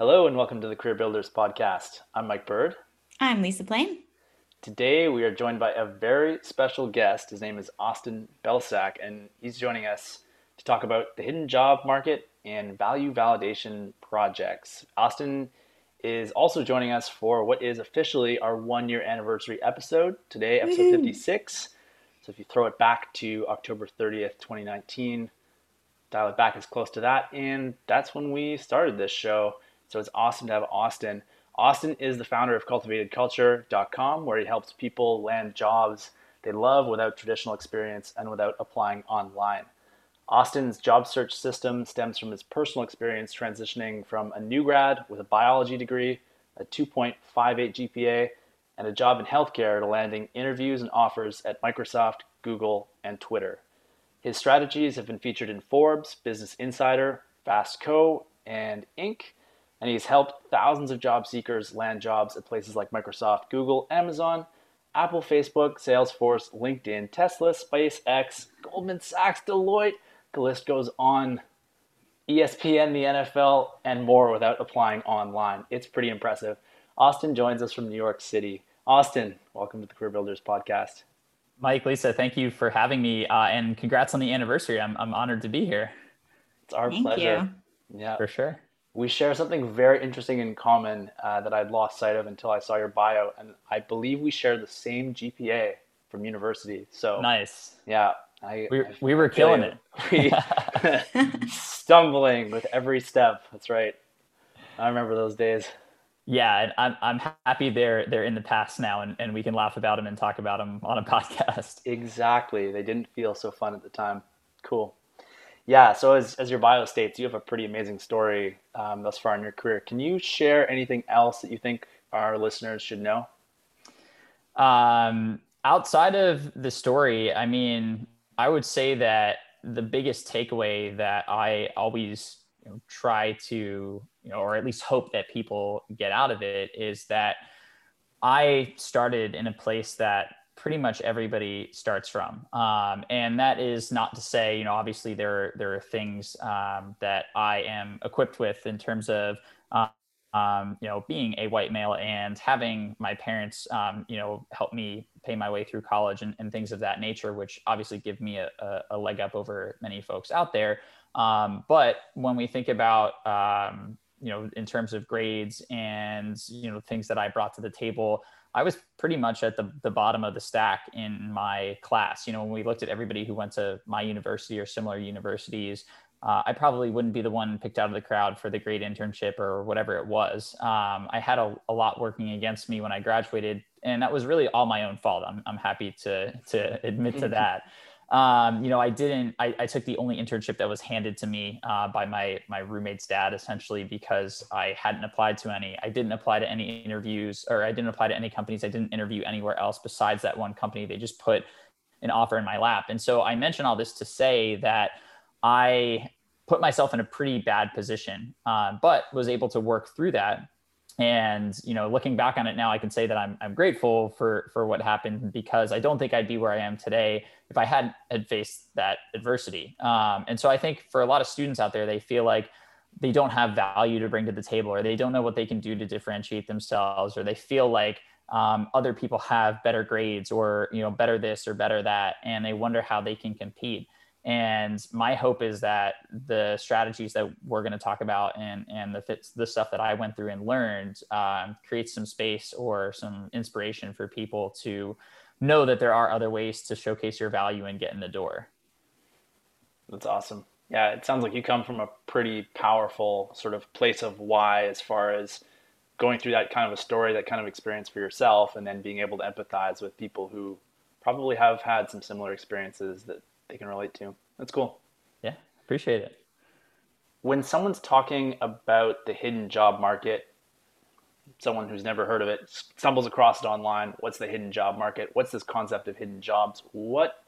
Hello and welcome to the Career Builders podcast. I'm Mike Bird. I'm Lisa Plain. Today we are joined by a very special guest. His name is Austin Belcak, and he's joining us to talk about the hidden job market and value validation projects. Austin is also joining us for what is officially our one year anniversary episode. Today, episode Woo-hoo. 56. So if you throw it back to October 30th, 2019, dial it back as close to that, and that's when we started this show. So it's awesome to have Austin. Austin is the founder of cultivatedculture.com, where he helps people land jobs they love without traditional experience and without applying online. Austin's job search system stems from his personal experience transitioning from a new grad with a biology degree, a 2.58 GPA, and a job in healthcare to landing interviews and offers at Microsoft, Google, and Twitter. His strategies have been featured in Forbes, Business Insider, Fast Co, and Inc and he's helped thousands of job seekers land jobs at places like Microsoft, Google, Amazon, Apple, Facebook, Salesforce, LinkedIn, Tesla, SpaceX, Goldman Sachs, Deloitte. The list goes on. ESPN, the NFL, and more without applying online. It's pretty impressive. Austin joins us from New York City. Austin, welcome to the Career Builders podcast. Mike, Lisa, thank you for having me, uh, and congrats on the anniversary. I'm I'm honored to be here. It's our thank pleasure. You. Yeah, for sure we share something very interesting in common uh, that I'd lost sight of until I saw your bio, and I believe we share the same GPA from university. So nice. Yeah, I we, I, we were killing it. We stumbling with every step. That's right. I remember those days. Yeah, and I'm I'm happy they're they're in the past now, and, and we can laugh about them and talk about them on a podcast. Exactly. They didn't feel so fun at the time. Cool. Yeah. So as, as your bio states, you have a pretty amazing story um, thus far in your career. Can you share anything else that you think our listeners should know? Um, outside of the story, I mean, I would say that the biggest takeaway that I always you know, try to, you know, or at least hope that people get out of it is that I started in a place that pretty much everybody starts from. Um, and that is not to say, you know, obviously there, are, there are things um, that I am equipped with in terms of, um, you know, being a white male and having my parents, um, you know, help me pay my way through college and, and things of that nature, which obviously give me a, a, a leg up over many folks out there. Um, but when we think about, um, you know, in terms of grades and, you know, things that I brought to the table, I was pretty much at the, the bottom of the stack in my class. You know, when we looked at everybody who went to my university or similar universities, uh, I probably wouldn't be the one picked out of the crowd for the great internship or whatever it was. Um, I had a, a, lot working against me when I graduated, and that was really all my own fault. I'm, I'm happy to, to admit to that um, you know, I didn't. I, I, took the only internship that was handed to me uh, by my my roommate's dad, essentially because I hadn't applied to any. I didn't apply to any interviews, or I didn't apply to any companies. I didn't interview anywhere else besides that one company. They just put an offer in my lap, and so I mention all this to say that I put myself in a pretty bad position, uh, but was able to work through that and you know looking back on it now i can say that i'm, I'm grateful for for what happened because i don't think i'd be where i am today if i hadn't had faced that adversity. Um, and so i think for a lot of students out there they feel like they don't have value to bring to the table or they don't know what they can do to differentiate themselves or they feel like um, other people have better grades or you know better this or better that and they wonder how they can compete and my hope is that the strategies that we're going to talk about and, and the, the stuff that I went through and learned um, creates some space or some inspiration for people to know that there are other ways to showcase your value and get in the door. That's awesome. Yeah, it sounds like you come from a pretty powerful sort of place of why as far as going through that kind of a story, that kind of experience for yourself, and then being able to empathize with people who probably have had some similar experiences that they can relate to. That's cool. Yeah, appreciate it. When someone's talking about the hidden job market, someone who's never heard of it stumbles across it online. What's the hidden job market? What's this concept of hidden jobs? What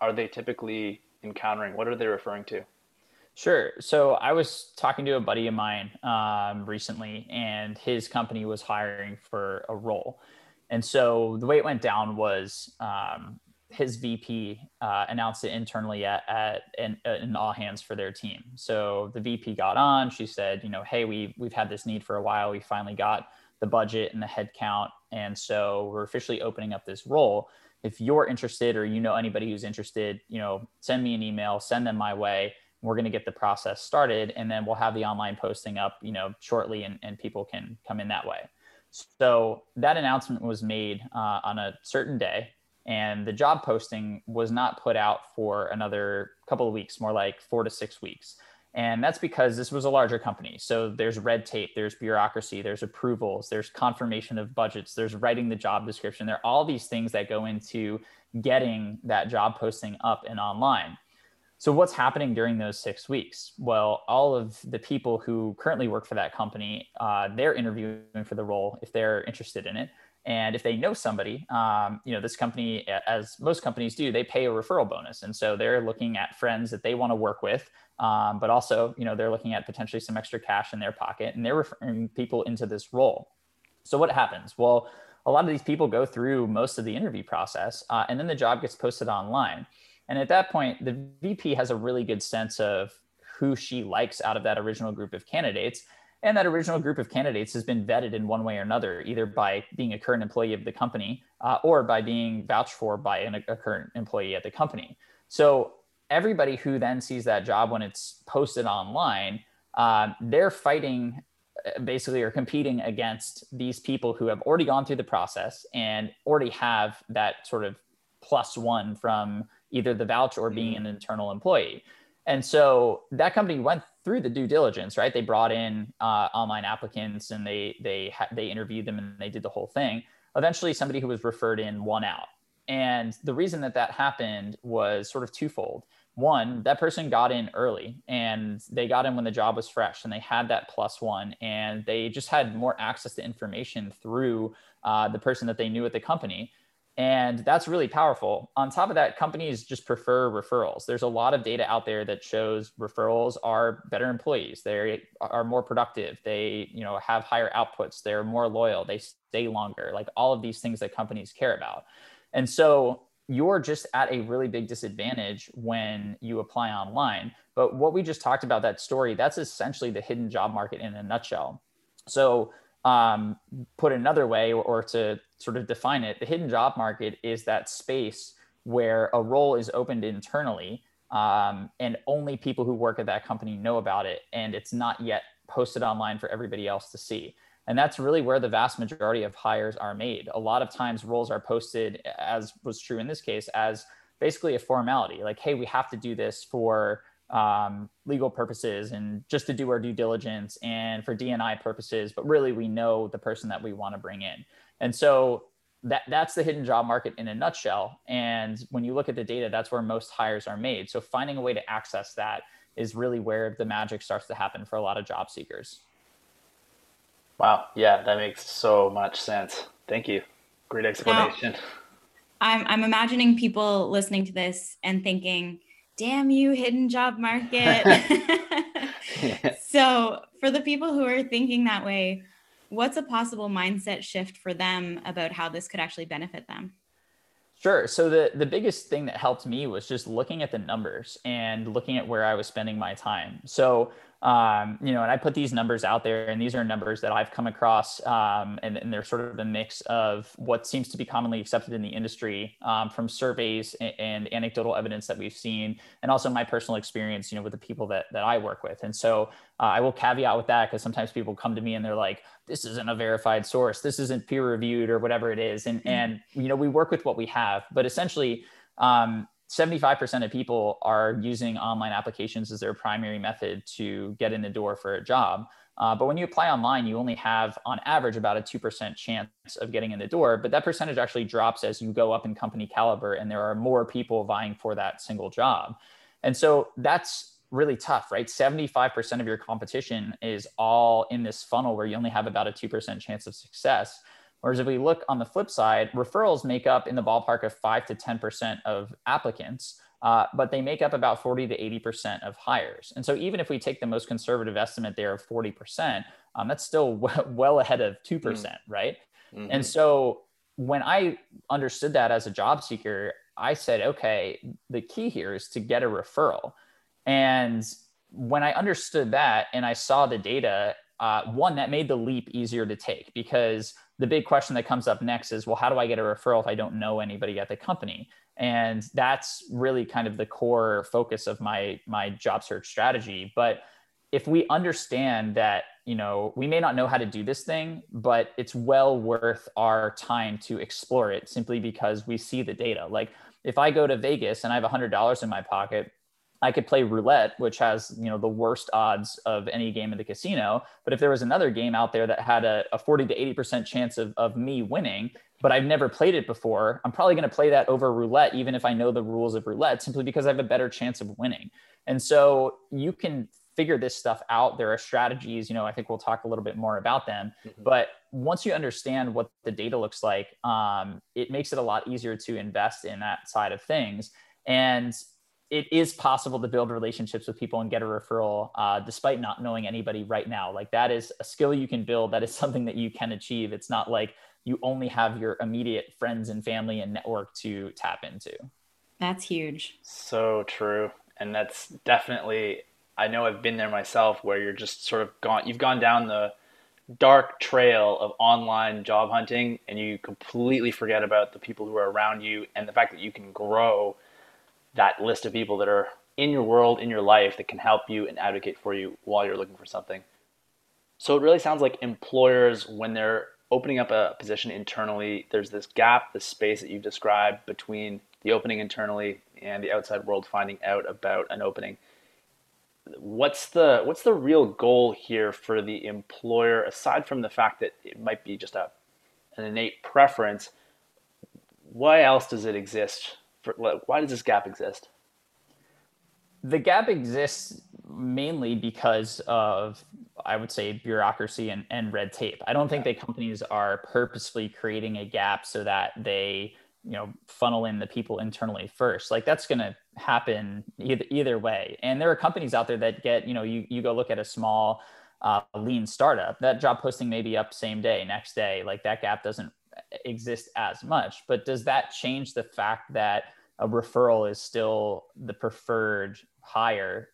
are they typically encountering? What are they referring to? Sure. So I was talking to a buddy of mine um, recently, and his company was hiring for a role. And so the way it went down was um, his VP uh, announced it internally at, at in, in, all hands for their team. So the VP got on. She said, you know, hey, we we've had this need for a while. We finally got the budget and the headcount, and so we're officially opening up this role. If you're interested, or you know anybody who's interested, you know, send me an email, send them my way. We're going to get the process started, and then we'll have the online posting up, you know, shortly, and, and people can come in that way. So that announcement was made uh, on a certain day and the job posting was not put out for another couple of weeks more like four to six weeks. And that's because this was a larger company. So there's red tape there's bureaucracy there's approvals there's confirmation of budgets there's writing the job description. There are all these things that go into getting that job posting up and online. So what's happening during those six weeks? Well all of the people who currently work for that company uh, they're interviewing for the role if they're interested in it and if they know somebody, um, you know, this company, as most companies do, they pay a referral bonus. And so they're looking at friends that they want to work with, um, but also, you know, they're looking at potentially some extra cash in their pocket and they're referring people into this role. So what happens? Well, a lot of these people go through most of the interview process uh, and then the job gets posted online. And at that point, the VP has a really good sense of who she likes out of that original group of candidates and that original group of candidates has been vetted in one way or another, either by being a current employee of the company uh, or by being vouched for by an, a current employee at the company. So everybody who then sees that job when it's posted online, uh, they're fighting uh, basically or competing against these people who have already gone through the process and already have that sort of plus one from either the vouch or being an internal employee. And so that company went through the due diligence, right? They brought in uh, online applicants and they they ha- they interviewed them and they did the whole thing. Eventually, somebody who was referred in won out, and the reason that that happened was sort of twofold. One, that person got in early and they got in when the job was fresh and they had that plus one and they just had more access to information through uh, the person that they knew at the company and that's really powerful. On top of that, companies just prefer referrals. There's a lot of data out there that shows referrals are better employees. They are more productive. They, you know, have higher outputs. They're more loyal. They stay longer. Like all of these things that companies care about. And so you're just at a really big disadvantage when you apply online. But what we just talked about that story, that's essentially the hidden job market in a nutshell. So um, put another way or, to sort of define it, the hidden job market is that space where a role is opened internally um, and only people who work at that company know about it and it's not yet posted online for everybody else to see. And that's really where the vast majority of hires are made. A lot of times roles are posted as was true in this case as basically a formality like hey we have to do this for um, legal purposes and just to do our due diligence and for D&I purposes, but really we know the person that we want to bring in. And so that that's the hidden job market in a nutshell. And when you look at the data, that's where most hires are made. So finding a way to access that is really where the magic starts to happen for a lot of job seekers. Wow. Yeah, that makes so much sense. Thank you. Great explanation. Now, I'm I'm imagining people listening to this and thinking, damn you, hidden job market. So, for the people who are thinking that way, what's a possible mindset shift for them about how this could actually benefit them? Sure. So the the biggest thing that helped me was just looking at the numbers and looking at where I was spending my time. So um, you know, and I put these numbers out there, and these are numbers that I've come across, um, and, and, they're sort of a mix of what seems to be commonly accepted in the industry um, from surveys and, and, anecdotal evidence that we've seen, and also my personal experience, you know, with the people that that I work with. And so uh, I will caveat with that because sometimes people come to me and they're like, "This isn't a verified source. This isn't peer reviewed, or whatever it is." And mm-hmm. and you know, we work with what we have, but essentially. Um, 75% of people are using online applications as their primary method to get in the door for a job. Uh, but when you apply online, you only have, on average, about a 2% chance of getting in the door. But that percentage actually drops as you go up in company caliber and there are more people vying for that single job. And so that's really tough, right? 75% of your competition is all in this funnel where you only have about a 2% chance of success. Whereas if we look on the flip side, referrals make up in the ballpark of five to 10% of applicants, uh, but they make up about 40 to 80% of hires. And so even if we take the most conservative estimate there of 40%, um, that's still w- well ahead of 2%, mm. right? Mm-hmm. And so when I understood that as a job seeker, I said, okay, the key here is to get a referral. And when I understood that and I saw the data, uh, one that made the leap easier to take because the big question that comes up next is, well, how do I get a referral if I don't know anybody at the company? And that's really kind of the core focus of my my job search strategy. But if we understand that you know we may not know how to do this thing but it's well worth our time to explore it simply because we see the data like if i go to vegas and i have $100 in my pocket I could play roulette, which has you know the worst odds of any game in the casino. But if there was another game out there that had a, a 40 to 80 percent chance of, of me winning, but I've never played it before, I'm probably going to play that over roulette, even if I know the rules of roulette, simply because I have a better chance of winning. And so you can figure this stuff out. There are strategies, you know, I think we'll talk a little bit more about them. Mm-hmm. But once you understand what the data looks like, um, it makes it a lot easier to invest in that side of things. And it is possible to build relationships with people and get a referral uh, despite not knowing anybody right now. Like that is a skill you can build. That is something that you can achieve. It's not like you only have your immediate friends and family and network to tap into. That's huge. So true. And that's definitely I know I've been there myself where you're just sort of gone you've gone down the dark trail of online job hunting and you completely forget about the people who are around you and the fact that you can grow that list of people that are in your world, in your life that can help you and advocate for you while you're looking for something. So it really sounds like employers when they're opening up a position internally, there's this gap, this space that you've described between the opening internally and the outside world finding out about an opening what's the what's the real goal here for the employer aside from the fact that it might be just a an innate preference why else does it exist for, why does this gap exist? The gap exists mainly because of i would say bureaucracy and, and red tape. I don't think that companies are purposefully creating a gap so that they you know funnel in the people internally first. Like that's going to happen either, either way. And there are companies out there that get you know you, you go look at a small uh, lean startup that job posting may be up same day next day. Like that gap doesn't exist as much but does that change the fact that a referral is still the preferred hire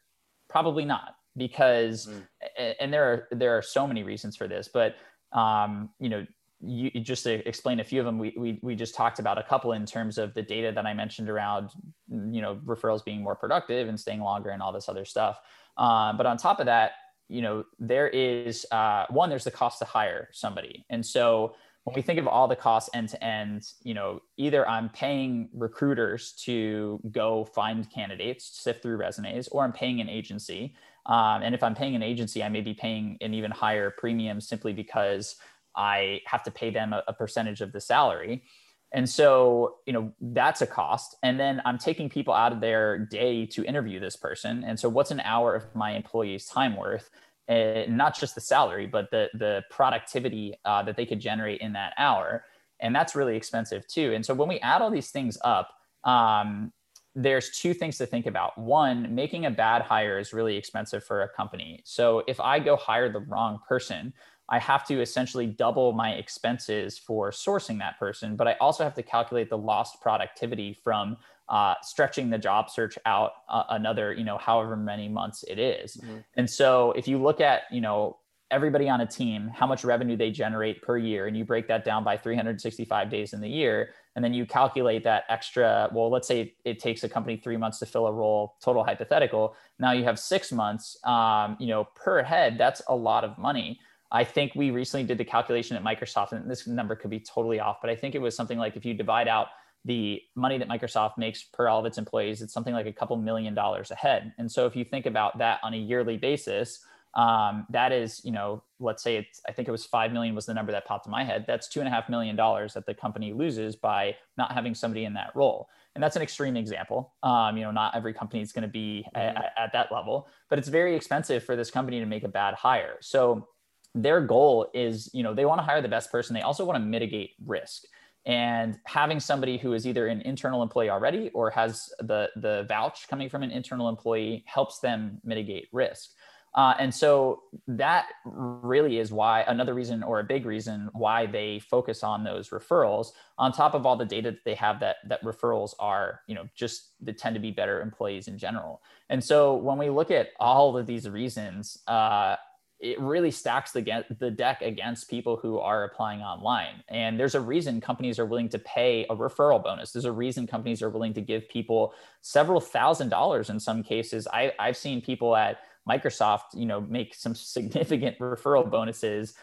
probably not because mm. and there are there are so many reasons for this but um, you know you, just to explain a few of them, we, we, we just talked about a couple in terms of the data that I mentioned around, you know, referrals being more productive and staying longer and all this other stuff. Um, but on top of that, you know, there is uh, one, there's the cost to hire somebody. And so when we think of all the costs end to end, you know, either I'm paying recruiters to go find candidates, sift through resumes, or I'm paying an agency. Um, and if I'm paying an agency, I may be paying an even higher premium simply because I have to pay them a, a percentage of the salary. And so, you know, that's a cost. And then I'm taking people out of their day to interview this person. And so, what's an hour of my employee's time worth? Not just the salary, but the the productivity uh, that they could generate in that hour, and that's really expensive too. And so, when we add all these things up, um, there's two things to think about. One, making a bad hire is really expensive for a company. So, if I go hire the wrong person, I have to essentially double my expenses for sourcing that person, but I also have to calculate the lost productivity from uh, stretching the job search out uh, another, you know, however many months it is. Mm-hmm. And so if you look at, you know, everybody on a team, how much revenue they generate per year, and you break that down by 365 days in the year, and then you calculate that extra, well, let's say it takes a company three months to fill a role, total hypothetical. Now you have six months, um, you know, per head, that's a lot of money. I think we recently did the calculation at Microsoft, and this number could be totally off, but I think it was something like if you divide out the money that Microsoft makes per all of its employees, it's something like a couple million dollars a head. And so if you think about that on a yearly basis, um, that is, you know, let's say it's, I think it was 5 million was the number that popped in my head. That's two and a half million dollars that the company loses by not having somebody in that role. And that's an extreme example. Um, you know, not every company is going to be mm-hmm. at, at that level, but it's very expensive for this company to make a bad hire. So their goal is, you know, they want to hire the best person. They also want to mitigate risk. And having somebody who is either an internal employee already or has the the vouch coming from an internal employee helps them mitigate risk. Uh, and so that really is why another reason or a big reason why they focus on those referrals on top of all the data that they have that that referrals are you know just they tend to be better employees in general and so when we look at all of these reasons uh, it really stacks the, the deck against people who are applying online. And there's a reason companies are willing to pay a referral bonus. There's a reason companies are willing to give people several thousand dollars in some cases. I, I've seen people at Microsoft, you know, make some significant referral bonuses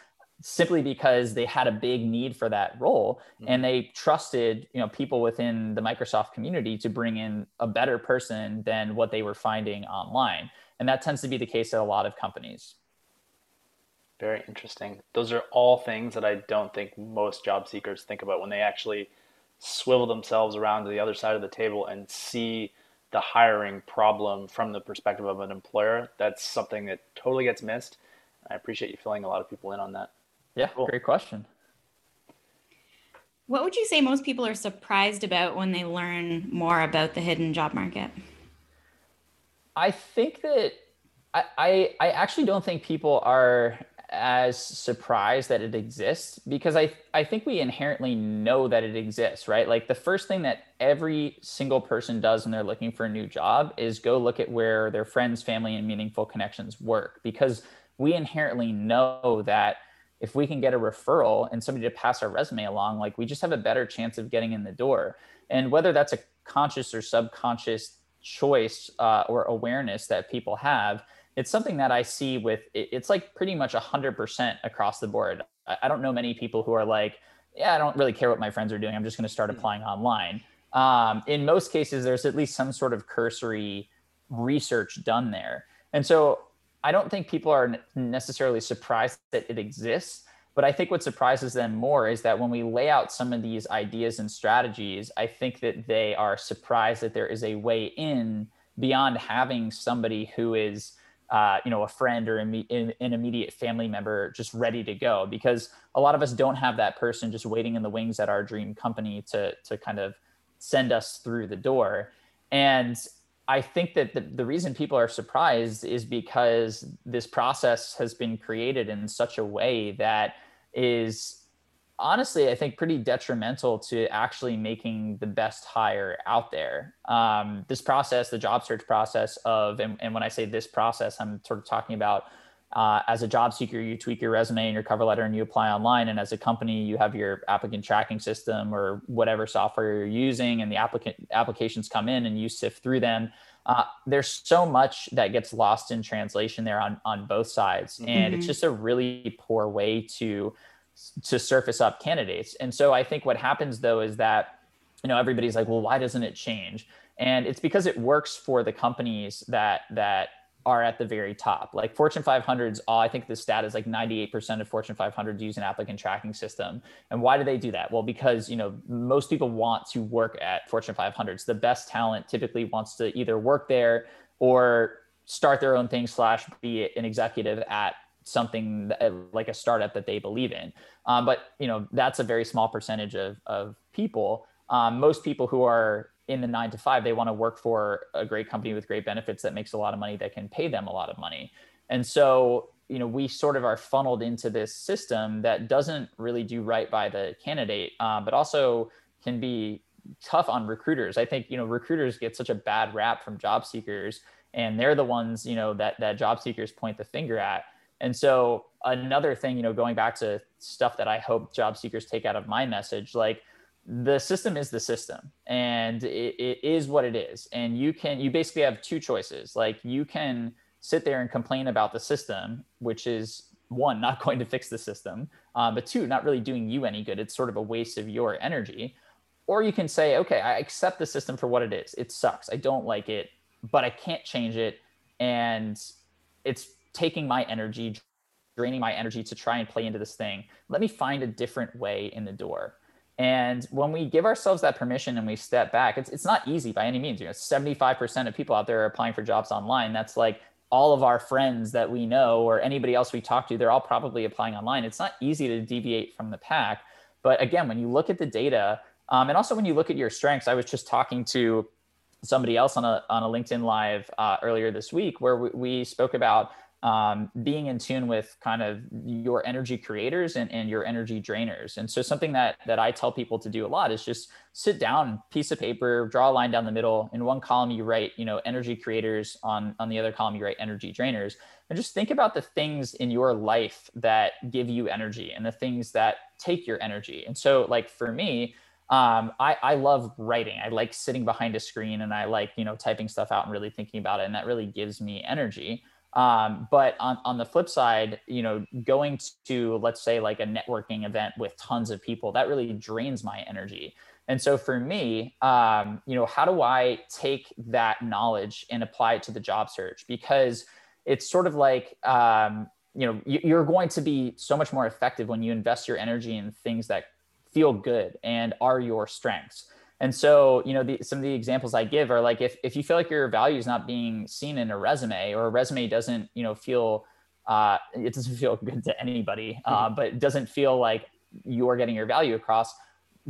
simply because they had a big need for that role mm-hmm. and they trusted you know people within the microsoft community to bring in a better person than what they were finding online and that tends to be the case at a lot of companies very interesting. Those are all things that I don't think most job seekers think about when they actually swivel themselves around to the other side of the table and see the hiring problem from the perspective of an employer. That's something that totally gets missed. I appreciate you filling a lot of people in on that. Yeah, cool. great question. What would you say most people are surprised about when they learn more about the hidden job market? I think that I, I, I actually don't think people are as surprised that it exists because I, I think we inherently know that it exists, right? Like the first thing that every single person does when they're looking for a new job is go look at where their friends, family, and meaningful connections work because we inherently know that if we can get a referral and somebody to pass our resume along, like we just have a better chance of getting in the door. And whether that's a conscious or subconscious choice uh, or awareness that people have, it's something that I see with it's like pretty much 100% across the board. I don't know many people who are like, yeah, I don't really care what my friends are doing. I'm just going to start hmm. applying online. Um, in most cases, there's at least some sort of cursory research done there. And so I don't think people are necessarily surprised that it exists. But I think what surprises them more is that when we lay out some of these ideas and strategies, I think that they are surprised that there is a way in beyond having somebody who is uh, you know, a friend or an immediate family member just ready to go because a lot of us don't have that person just waiting in the wings at our dream company to, to kind of send us through the door. And I think that the, the reason people are surprised is because this process has been created in such a way that is honestly, I think pretty detrimental to actually making the best hire out there. Um, this process, the job search process of, and, and, when I say this process, I'm sort of talking about uh, as a job seeker, you tweak your resume and your cover letter and you apply online. And as a company, you have your applicant tracking system or whatever software you're using, and the applicant applications come in and you sift through them. Uh, there's so much that gets lost in translation there on on both sides, and mm-hmm. it's just a really poor way to to surface up candidates. And so I think what happens though is that, you know, everybody's like, well, why doesn't it change? And it's because it works for the companies that that are at the very top. Like Fortune 500s, all I think the stat is like 98% of Fortune 500s use an applicant tracking system. And why do they do that? Well, because you know most people want to work at Fortune 500s. The best talent typically wants to either work there or start their own thing slash be an executive at something that, like a startup that they believe in. Um, but you know that's a very small percentage of of people. Um, most people who are in the nine to five, they want to work for a great company with great benefits that makes a lot of money that can pay them a lot of money. And so you know we sort of are funneled into this system that doesn't really do right by the candidate, um, but also can be tough on recruiters. I think you know recruiters get such a bad rap from job seekers, and they're the ones you know that that job seekers point the finger at. And so another thing, you know, going back to stuff that I hope job seekers take out of my message, like the system is the system and it, it is what it is. And you can, you basically have two choices. Like you can sit there and complain about the system, which is one, not going to fix the system, um, but two, not really doing you any good. It's sort of a waste of your energy. Or you can say, okay, I accept the system for what it is. It sucks. I don't like it, but I can't change it. And it's taking my energy, draining my energy to try and play into this thing. Let me find a different way in the door. And when we give ourselves that permission and we step back, it's, it's not easy by any means. You know, 75% of people out there are applying for jobs online. That's like all of our friends that we know or anybody else we talk to, they're all probably applying online. It's not easy to deviate from the pack. But again, when you look at the data, um, and also when you look at your strengths, I was just talking to somebody else on a, on a LinkedIn live uh, earlier this week where we, we spoke about um, being in tune with kind of your energy creators and, and your energy drainers. And so something that that I tell people to do a lot is just sit down, piece of paper, draw a line down the middle. In one column, you write, you know, energy creators. On on the other column, you write energy drainers. And just think about the things in your life that give you energy and the things that take your energy. And so, like for me, um, I, I love writing. I like sitting behind a screen and I like, you know, typing stuff out and really thinking about it. And that really gives me energy. Um, but on, on the flip side, you know, going to, let's say, like a networking event with tons of people, that really drains my energy. And so for me, um, you know, how do I take that knowledge and apply it to the job search? Because it's sort of like, um, you know, you're going to be so much more effective when you invest your energy in things that feel good and are your strengths. And so, you know, the, some of the examples I give are like if, if you feel like your value is not being seen in a resume or a resume doesn't, you know, feel, uh, it doesn't feel good to anybody, uh, mm-hmm. but it doesn't feel like you're getting your value across,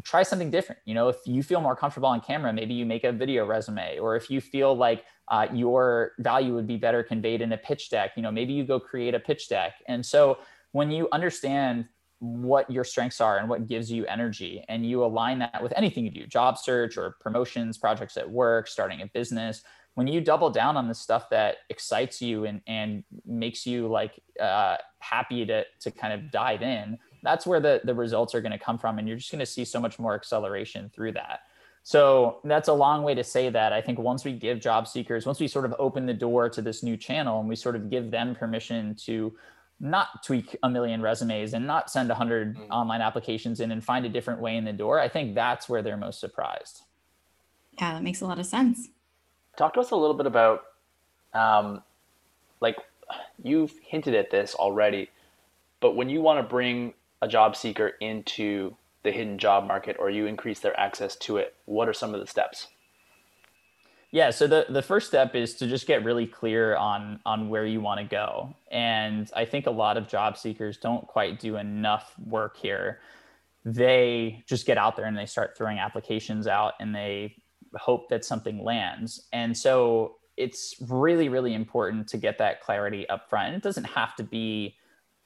try something different. You know, if you feel more comfortable on camera, maybe you make a video resume, or if you feel like uh, your value would be better conveyed in a pitch deck, you know, maybe you go create a pitch deck. And so when you understand what your strengths are and what gives you energy and you align that with anything you do job search or promotions projects at work starting a business. When you double down on the stuff that excites you and, and makes you like uh, happy to, to kind of dive in that's where the, the results are going to come from and you're just going to see so much more acceleration through that. So that's a long way to say that. I think once we give job seekers once we sort of open the door to this new channel and we sort of give them permission to not tweak a million resumes and not send 100 mm. online applications in and find a different way in the door i think that's where they're most surprised. Yeah that makes a lot of sense. Talk to us a little bit about um, like you've hinted at this already but when you want to bring a job seeker into the hidden job market or you increase their access to it what are some of the steps yeah, so the, the first step is to just get really clear on on where you want to go. And I think a lot of job seekers don't quite do enough work here. They just get out there and they start throwing applications out and they hope that something lands. And so it's really really important to get that clarity up front. It doesn't have to be,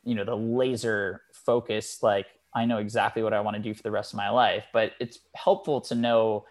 you know, the laser focus like I know exactly what I want to do for the rest of my life, but it's helpful to know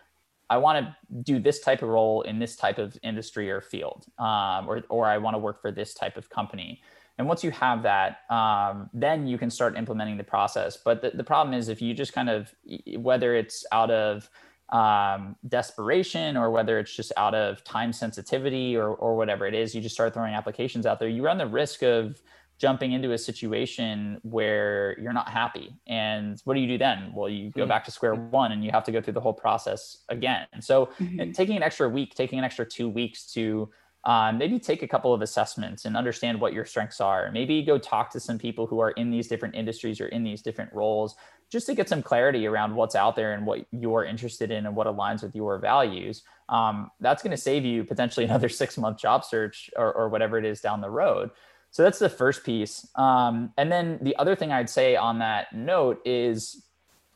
I want to do this type of role in this type of industry or field, um, or, or I want to work for this type of company. And once you have that, um, then you can start implementing the process. But the, the problem is if you just kind of, whether it's out of um, desperation or whether it's just out of time sensitivity or, or whatever it is, you just start throwing applications out there, you run the risk of jumping into a situation where you're not happy. And what do you do then? Well, you go mm-hmm. back to square one and you have to go through the whole process again. So mm-hmm. taking an extra week, taking an extra two weeks to um, maybe take a couple of assessments and understand what your strengths are. Maybe go talk to some people who are in these different industries or in these different roles just to get some clarity around what's out there and what you're interested in and what aligns with your values. Um, that's going to save you potentially another six month job search or, or whatever it is down the road. So that's the first piece. Um, and then the other thing I'd say on that note is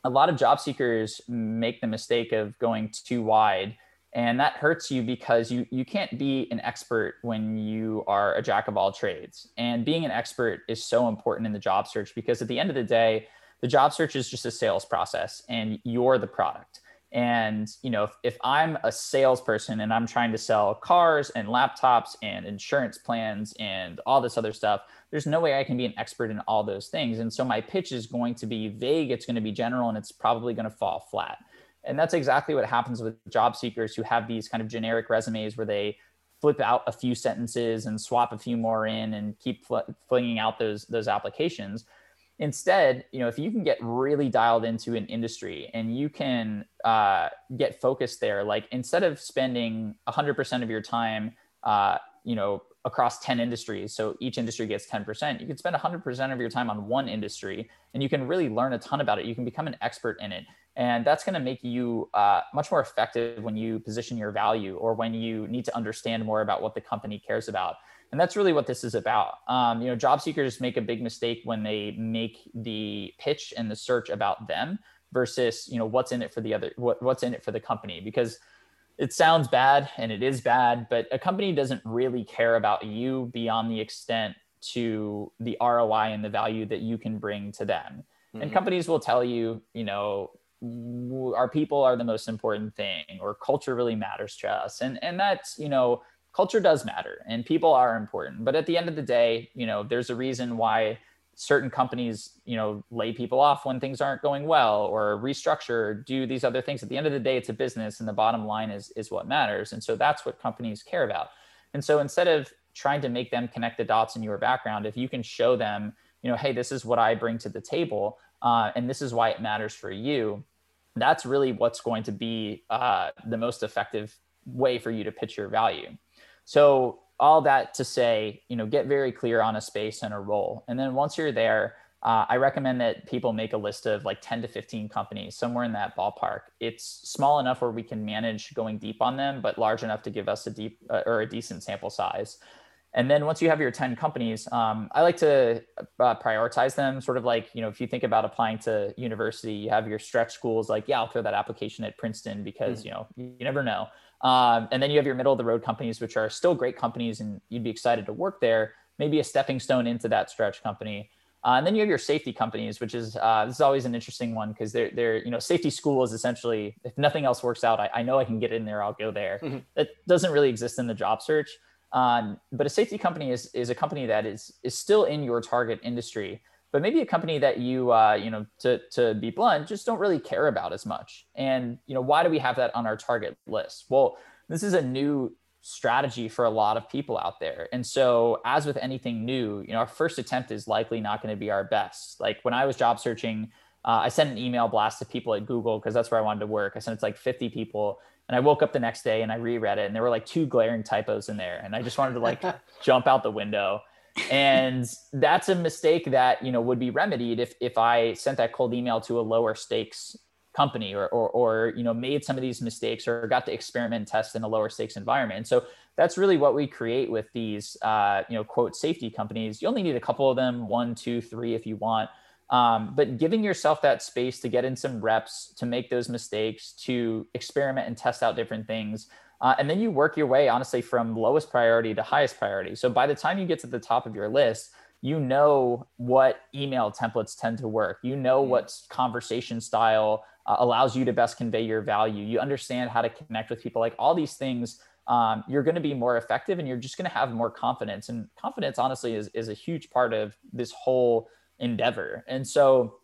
a lot of job seekers make the mistake of going too wide. And that hurts you because you, you can't be an expert when you are a jack of all trades. And being an expert is so important in the job search because at the end of the day, the job search is just a sales process and you're the product. And you know, if, if I'm a salesperson and I'm trying to sell cars and laptops and insurance plans and all this other stuff, there's no way I can be an expert in all those things. And so my pitch is going to be vague, it's going to be general, and it's probably going to fall flat. And that's exactly what happens with job seekers who have these kind of generic resumes where they flip out a few sentences and swap a few more in and keep fl- flinging out those those applications instead you know if you can get really dialed into an industry and you can uh, get focused there like instead of spending 100% of your time uh, you know across 10 industries so each industry gets 10% you can spend 100% of your time on one industry and you can really learn a ton about it. You can become an expert in it. And that's going to make you uh, much more effective when you position your value or when you need to understand more about what the company cares about and that's really what this is about um, you know job seekers make a big mistake when they make the pitch and the search about them versus you know what's in it for the other what, what's in it for the company because it sounds bad and it is bad but a company doesn't really care about you beyond the extent to the ROI and the value that you can bring to them. Mm-hmm. And companies will tell you, you know, our people are the most important thing or culture really matters to us. And and that's, you know, culture does matter and people are important. But at the end of the day, you know, there's a reason why certain companies you know lay people off when things aren't going well or restructure or do these other things. At the end of the day it's a business and the bottom line is is what matters. And so that's what companies care about. And so instead of trying to make them connect the dots in your background if you can show them you know hey this is what i bring to the table uh, and this is why it matters for you that's really what's going to be uh, the most effective way for you to pitch your value so all that to say, you know, get very clear on a space and a role. And then once you're there, uh, I recommend that people make a list of like 10 to 15 companies, somewhere in that ballpark. It's small enough where we can manage going deep on them, but large enough to give us a deep uh, or a decent sample size. And then once you have your 10 companies, um, I like to uh, prioritize them sort of like, you know, if you think about applying to university, you have your stretch schools like, yeah, I'll throw that application at Princeton because, mm. you know, you never know. Um, and then you have your middle of the road companies, which are still great companies and you'd be excited to work there, maybe a stepping stone into that stretch company. Uh, and then you have your safety companies, which is uh, this is always an interesting one because they're they're you know safety school is essentially if nothing else works out, I, I know I can get in there, I'll go there. Mm-hmm. That doesn't really exist in the job search. Um, but a safety company is is a company that is is still in your target industry but maybe a company that you uh, you know to to be blunt just don't really care about as much. And you know why do we have that on our target list? Well this is a new strategy for a lot of people out there. And so as with anything new you know our first attempt is likely not going to be our best. Like when i was job searching uh, i sent an email blast to people at google because that's where i wanted to work. I sent it to like 50 people and i woke up the next day and i reread it and there were like two glaring typos in there and i just wanted to like jump out the window and that's a mistake that you know would be remedied if if I sent that cold email to a lower stakes company or, or, or you know made some of these mistakes or got to experiment and test in a lower stakes environment. And so that's really what we create with these uh, you know quote safety companies. You only need a couple of them one two three if you want. Um, but giving yourself that space to get in some reps to make those mistakes to experiment and test out different things uh, and then you work your way, honestly, from lowest priority to highest priority. So by the time you get to the top of your list, you know what email templates tend to work. You know mm-hmm. what conversation style uh, allows you to best convey your value. You understand how to connect with people. Like all these things, um, you're going to be more effective and you're just going to have more confidence. And confidence, honestly, is, is a huge part of this whole endeavor. And so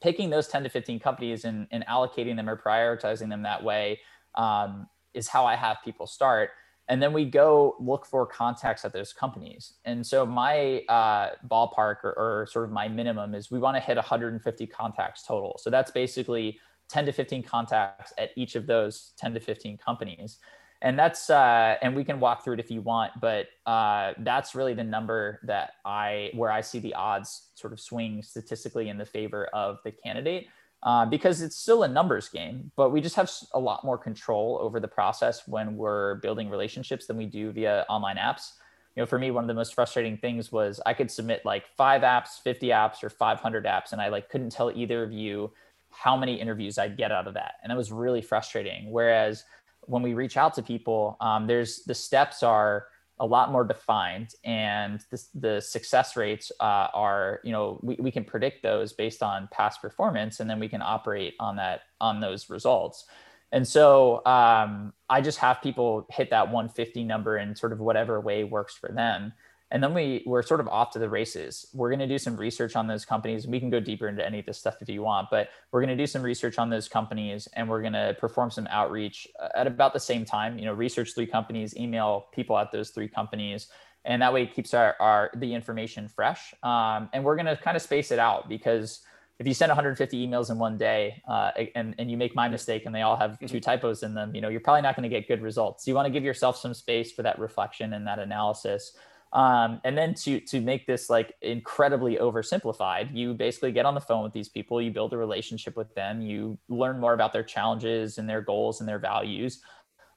picking those 10 to 15 companies and, and allocating them or prioritizing them that way um, is how I have people start. And then we go look for contacts at those companies. And so my uh, ballpark or, or sort of my minimum is we want to hit 150 contacts total. So that's basically 10 to 15 contacts at each of those 10 to 15 companies and that's uh, and we can walk through it if you want but uh, that's really the number that i where i see the odds sort of swing statistically in the favor of the candidate uh, because it's still a numbers game, but we just have a lot more control over the process when we're building relationships than we do via online apps. You know, for me, one of the most frustrating things was I could submit like five apps, 50 apps, or 500 apps, and I like couldn't tell either of you how many interviews I'd get out of that, and it was really frustrating. Whereas when we reach out to people, um, there's the steps are a lot more defined and the success rates uh, are you know we, we can predict those based on past performance and then we can operate on that on those results. And so um, i just have people hit that 150 number in sort of whatever way works for them and then we we're sort of off to the races. We're going to do some research on those companies we can go deeper into any of this stuff if you want but we're going to do some research on those companies and we're going to perform some outreach uh, at about the same time you know research three companies email people at those three companies and that way it keeps our, our the information fresh. Um, and we're going to kind of space it out because if you send 150 emails in one day uh, and, and you make my mistake and they all have two mm-hmm. typos in them you know you're probably not going to get good results. You want to give yourself some space for that reflection and that analysis um, and then to to make this like incredibly oversimplified, you basically get on the phone with these people, you build a relationship with them, you learn more about their challenges and their goals and their values,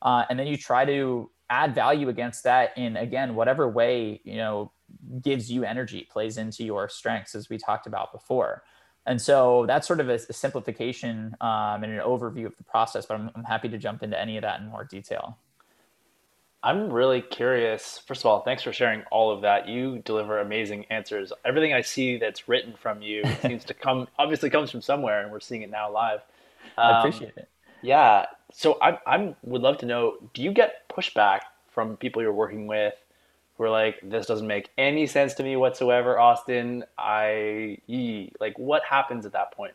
uh, and then you try to add value against that in again whatever way you know gives you energy, plays into your strengths, as we talked about before. And so that's sort of a, a simplification um, and an overview of the process. But I'm, I'm happy to jump into any of that in more detail. I'm really curious. First of all, thanks for sharing all of that. You deliver amazing answers. Everything I see that's written from you seems to come obviously comes from somewhere, and we're seeing it now live. Um, I appreciate it. Yeah. So I I'm, would love to know. Do you get pushback from people you're working with who are like, "This doesn't make any sense to me whatsoever, Austin"? I like what happens at that point?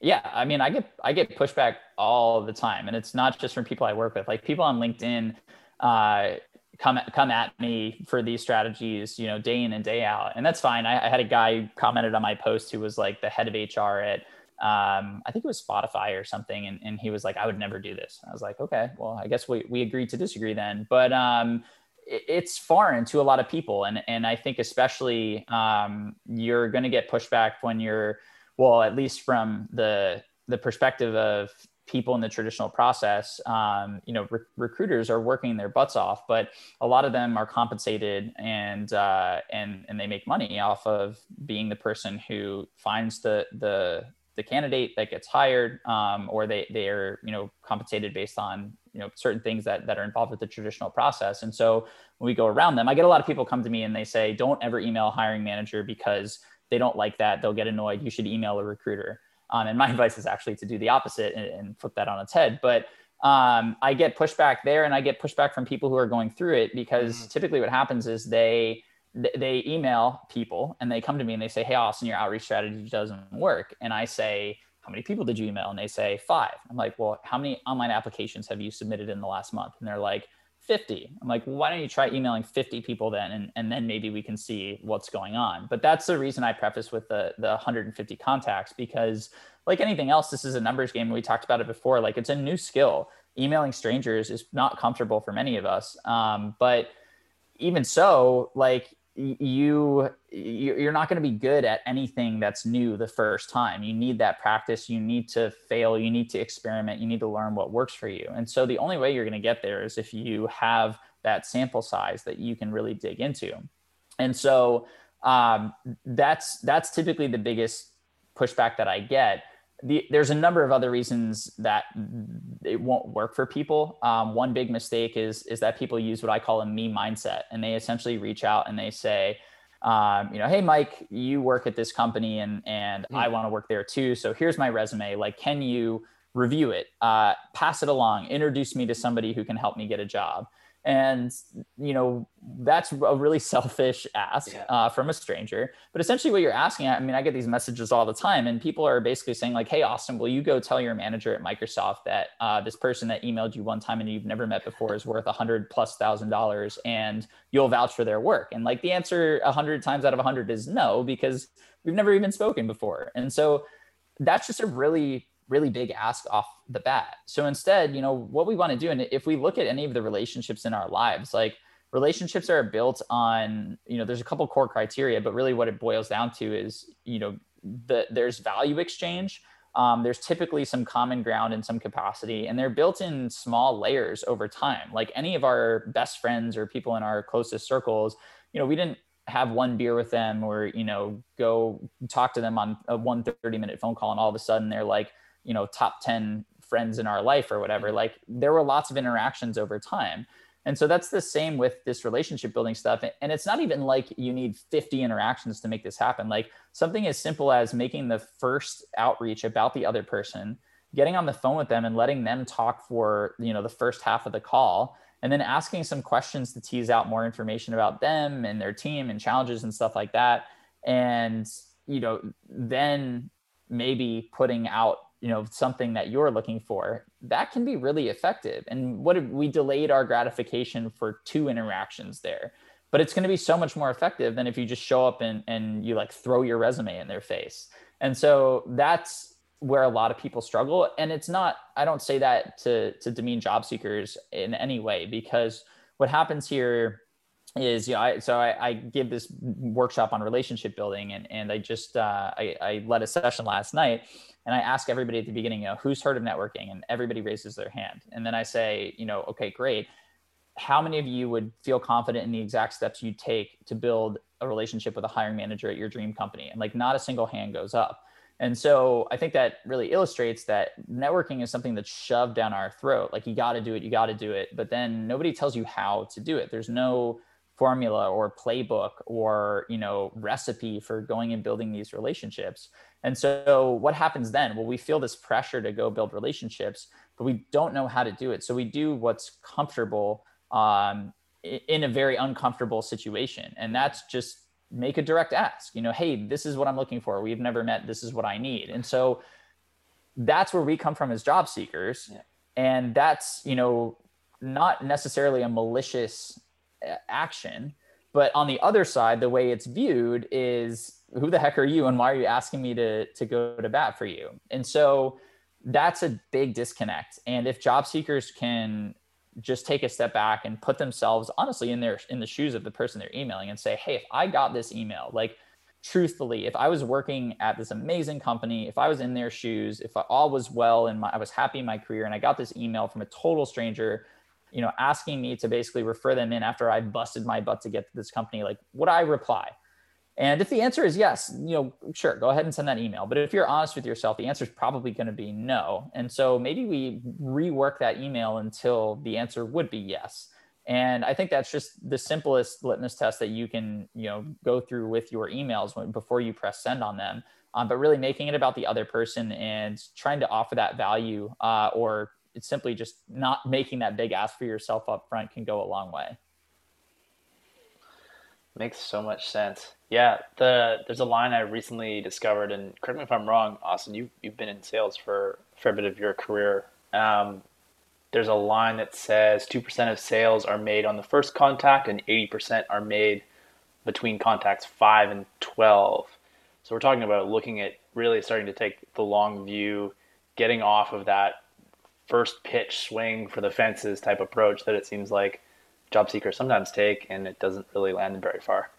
Yeah, I mean, I get I get pushback all the time, and it's not just from people I work with. Like people on LinkedIn uh, come come at me for these strategies, you know, day in and day out, and that's fine. I, I had a guy commented on my post who was like the head of HR at um, I think it was Spotify or something, and, and he was like, "I would never do this." I was like, "Okay, well, I guess we we agreed to disagree then." But um, it, it's foreign to a lot of people, and and I think especially um, you're going to get pushback when you're well, at least from the the perspective of people in the traditional process, um, you know, re- recruiters are working their butts off, but a lot of them are compensated and uh, and and they make money off of being the person who finds the the the candidate that gets hired, um, or they they are you know compensated based on you know certain things that that are involved with the traditional process. And so when we go around them, I get a lot of people come to me and they say, "Don't ever email hiring manager because they don't like that. They'll get annoyed. You should email a recruiter." Um, and my advice is actually to do the opposite and, and flip that on its head. But um, I get pushback there, and I get pushback from people who are going through it because mm-hmm. typically what happens is they they email people and they come to me and they say, "Hey, Austin, your outreach strategy doesn't work." And I say, "How many people did you email?" And they say, five. I'm like, "Well, how many online applications have you submitted in the last month?" And they're like, 50. I'm like, why don't you try emailing 50 people then? And, and then maybe we can see what's going on. But that's the reason I preface with the, the 150 contacts because, like anything else, this is a numbers game. We talked about it before. Like, it's a new skill. Emailing strangers is not comfortable for many of us. Um, but even so, like, you you're not going to be good at anything that's new the first time. You need that practice. You need to fail. You need to experiment. You need to learn what works for you. And so the only way you're going to get there is if you have that sample size that you can really dig into. And so um, that's that's typically the biggest pushback that i get the, there's a number of other reasons that it won't work for people. Um, one big mistake is is that people use what I call a me mindset, and they essentially reach out and they say, um, you know, hey Mike, you work at this company, and and mm-hmm. I want to work there too. So here's my resume. Like, can you review it, uh, pass it along, introduce me to somebody who can help me get a job? And you know that's a really selfish ask yeah. uh, from a stranger. But essentially what you're asking i mean i get these messages all the time and people are basically saying like hey austin will you go tell your manager at microsoft that uh, this person that emailed you one time and you've never met before is worth a hundred plus thousand dollars and you'll vouch for their work? And like the answer a hundred times out of a hundred is no because we've never even spoken before. And so that's just a really really big ask off the bat. So instead, you know, what we want to do, and if we look at any of the relationships in our lives, like relationships are built on, you know, there's a couple core criteria, but really what it boils down to is, you know, the, there's value exchange. Um, there's typically some common ground in some capacity, and they're built in small layers over time. Like any of our best friends or people in our closest circles, you know, we didn't have one beer with them or you know go talk to them on a one 30 minute phone call and all of a sudden they're like you know top 10 friends in our life or whatever mm-hmm. like there were lots of interactions over time. And so that's the same with this relationship building stuff. And it's not even like you need 50 interactions to make this happen. Like something as simple as making the first outreach about the other person getting on the phone with them and letting them talk for you know the first half of the call and then asking some questions to tease out more information about them and their team and challenges and stuff like that. And you know then maybe putting out you know something that you're looking for that can be really effective. And what if we delayed our gratification for two interactions there? But it's going to be so much more effective than if you just show up and, and you like throw your resume in their face. And so that's where a lot of people struggle. And it's not i don't say that to to demean job seekers in any way because what happens here is you know I, so I, I, give this workshop on relationship building and, and i just uh, I, I led a session last night and I ask everybody at the beginning, you know, who's heard of networking? And everybody raises their hand. And then I say, you know, okay, great. How many of you would feel confident in the exact steps you take to build a relationship with a hiring manager at your dream company? And like not a single hand goes up. And so I think that really illustrates that networking is something that's shoved down our throat. Like you got to do it, you got to do it, but then nobody tells you how to do it. There's no formula or playbook or you know recipe for going and building these relationships. And so what happens then? Well we feel this pressure to go build relationships but we don't know how to do it. So we do what's comfortable um, in a very uncomfortable situation. And that's just make a direct ask you know hey this is what i'm looking for. We've never met. This is what i need. And so that's where we come from as job seekers. Yeah. and that's you know not necessarily a malicious Uh, action. But on the other side, the way it's viewed is who the heck are you and why are you asking me to, to go to bat for you? And so that's a big disconnect. And if job seekers can just take a step back and put themselves honestly in their in the shoes of the person they're emailing and say, hey, if I got this email, like truthfully, if I was working at this amazing company, if I was in their shoes, if all was well and my, I was happy in my career, and I got this email from a total stranger you know, asking me to basically refer them in after I busted my butt to get to this company, like would I reply? And if the answer is yes, you know, sure, go ahead and send that email. But if you're honest with yourself, the answer is probably going to be no. And so maybe we rework that email until the answer would be yes. And I think that's just the simplest litmus test that you can, you know, go through with your emails when, before you press send on them. Um, but really making it about the other person and trying to offer that value uh, or it's simply just not making that big ask for yourself up front can go a long way. Makes so much sense. Yeah, the there's a line I recently discovered, and correct me if I'm wrong, Austin. You you've been in sales for a fair bit of your career. Um, there's a line that says two percent of sales are made on the first contact, and eighty percent are made between contacts five and twelve. So we're talking about looking at really starting to take the long view, getting off of that first pitch swing for the fences type approach that it seems like job seekers sometimes take, and it doesn't really land them very far.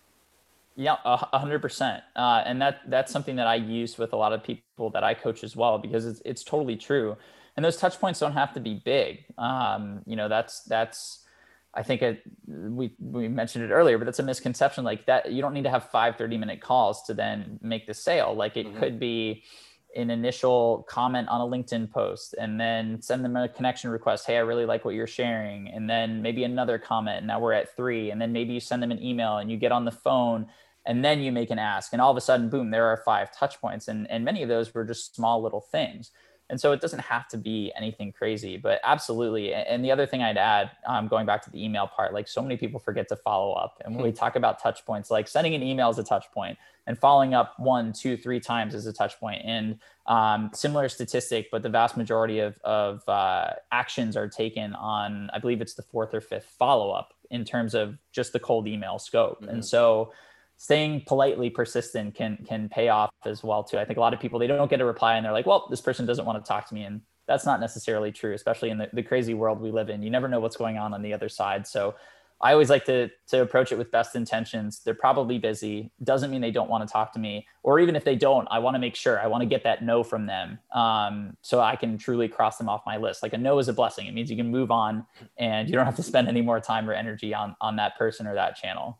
Yeah, a hundred percent. Uh, and that that's something that I use with a lot of people that I coach as well because it's it's totally true. And those touch points don't have to be big. Um, you know, that's that's I think it, we we mentioned it earlier, but that's a misconception. Like that, you don't need to have five 30 minute calls to then make the sale. Like it mm-hmm. could be an initial comment on a LinkedIn post and then send them a connection request. Hey, I really like what you're sharing. And then maybe another comment. Now we're at three. And then maybe you send them an email and you get on the phone and then you make an ask. And all of a sudden, boom, there are five touch points. And, and many of those were just small little things. And so it doesn't have to be anything crazy, but absolutely. And the other thing I'd add, um, going back to the email part, like so many people forget to follow up. And when we hmm. talk about touch points, like sending an email is a touch point and following up one, two, three times is a touch point. And um, similar statistic, but the vast majority of, of uh, actions are taken on, I believe it's the fourth or fifth follow up in terms of just the cold email scope. Mm-hmm. And so staying politely persistent can can pay off as well too. I think a lot of people they don't get a reply and they're like, well, this person doesn't want to talk to me, and that's not necessarily true, especially in the, the crazy world we live in. You never know what's going on on the other side. So I always like to to approach it with best intentions. They're probably busy. Doesn't mean they don't want to talk to me, or even if they don't, I want to make sure I want to get that no from them, um, so I can truly cross them off my list. Like a no is a blessing. It means you can move on, and you don't have to spend any more time or energy on on that person or that channel.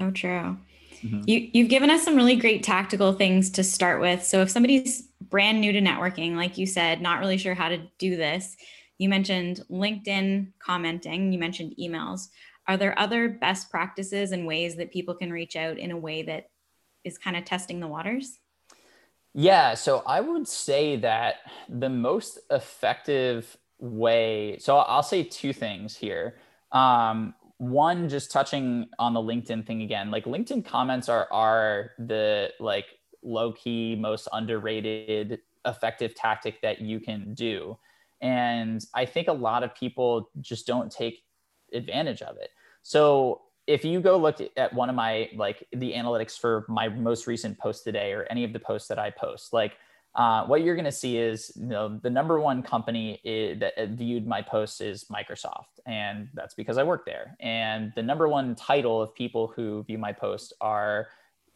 So true. Mm-hmm. You, you've given us some really great tactical things to start with. So if somebody's brand new to networking, like you said, not really sure how to do this, you mentioned LinkedIn commenting, you mentioned emails. Are there other best practices and ways that people can reach out in a way that is kind of testing the waters? Yeah, so I would say that the most effective way, so I'll say two things here. Um, one just touching on the linkedin thing again like linkedin comments are are the like low key most underrated effective tactic that you can do. And i think a lot of people just don't take advantage of it. So if you go look at one of my like the analytics for my most recent post today or any of the posts that i post like uh, what you're going to see is you know the number one company is, that viewed my posts is Microsoft, and that's because I work there. And the number one title of people who view my posts are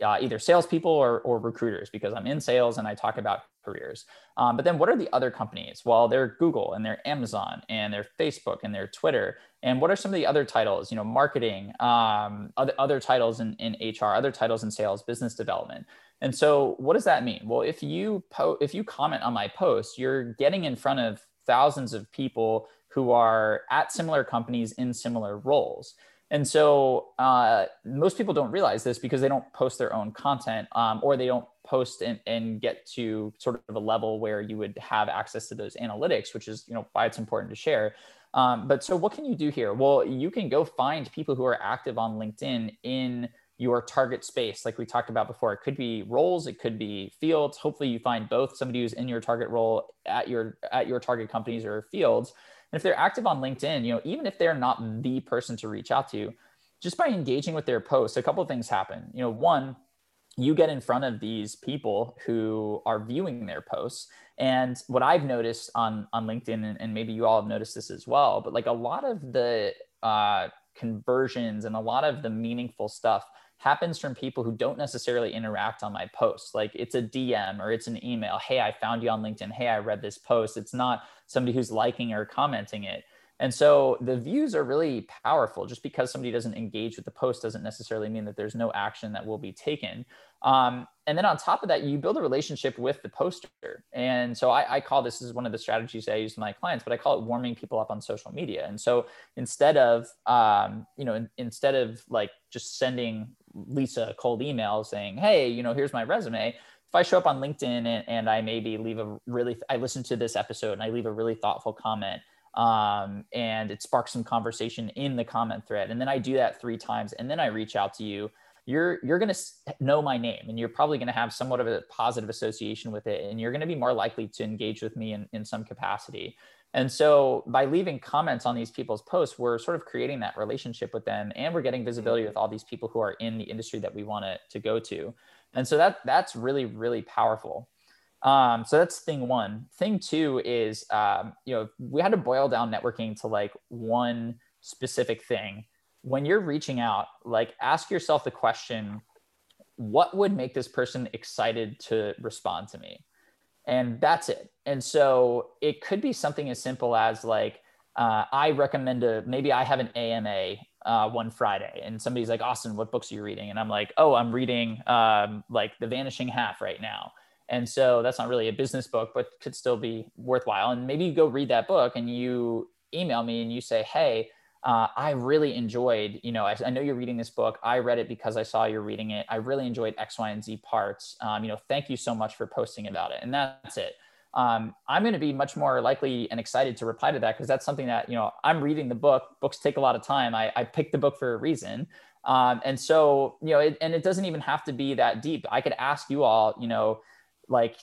uh, either salespeople or, or recruiters because I'm in sales and I talk about careers. Um, but then what are the other companies? Well, they're Google and they're Amazon and they're Facebook and they're Twitter. And what are some of the other titles? You know, marketing, um, other, other titles in, in HR, other titles in sales, business development. And so what does that mean? Well, if you po- if you comment on my post, you're getting in front of thousands of people who are at similar companies in similar roles. And so uh, most people don't realize this because they don't post their own content um, or they don't post and, and, get to sort of a level where you would have access to those analytics, which is you know why it's important to share. Um, but so what can you do here? Well, you can go find people who are active on LinkedIn in your target space, like we talked about before. It could be roles, it could be fields. Hopefully, you find both somebody who's in your target role at your at your target companies or fields and if they're active on LinkedIn, you know, even if they're not the person to reach out to, just by engaging with their posts, a couple of things happen. You know, one, you get in front of these people who are viewing their posts. And what I've noticed on on LinkedIn, and, and maybe you all have noticed this as well, but like a lot of the uh, conversions and a lot of the meaningful stuff happens from people who don't necessarily interact on my posts. Like it's a DM or it's an email. Hey, I found you on LinkedIn. Hey, I read this post. It's not somebody who's liking or commenting it. And so the views are really powerful. Just because somebody doesn't engage with the post doesn't necessarily mean that there's no action that will be taken. Um, and then on top of that, you build a relationship with the poster. And so I, I, call this, this is one of the strategies I use with my clients, but I call it warming people up on social media. And so instead of, um, you know, in, instead of like just sending Lisa a cold email saying, hey, you know, here's my resume. If I show up on LinkedIn and, and I maybe leave a really, I listen to this episode and I leave a really thoughtful comment um, and it sparks some conversation in the comment thread. And then I do that three times and then I reach out to you. You're, you're going to know my name and you're probably going to have somewhat of a positive association with it. And you're going to be more likely to engage with me in, in some capacity. And so by leaving comments on these people's posts, we're sort of creating that relationship with them and we're getting visibility with all these people who are in the industry that we want to, to go to. And so that that's really, really powerful. Um, so that's thing one. Thing two is, um, you know, we had to boil down networking to like one specific thing. When you're reaching out, like ask yourself the question, what would make this person excited to respond to me? And that's it. And so it could be something as simple as like, uh, I recommend a maybe I have an AMA uh, one Friday, and somebody's like, Austin, what books are you reading? And I'm like, oh, I'm reading um, like The Vanishing Half right now. And so that's not really a business book, but could still be worthwhile. And maybe you go read that book and you email me and you say, hey, uh, I really enjoyed, you know, I, I, know you're reading this book. I read it because I saw you're reading it. I really enjoyed X, Y, and Z parts. Um, you know, thank you so much for posting about it. And that's it. Um, I'm going to be much more likely and excited to reply to that because that's something that, you know, I'm reading the book. Books take a lot of time. I, I picked the book for a reason. Um, and so, you know, it, and it doesn't even have to be that deep. I could ask you all, you know, like,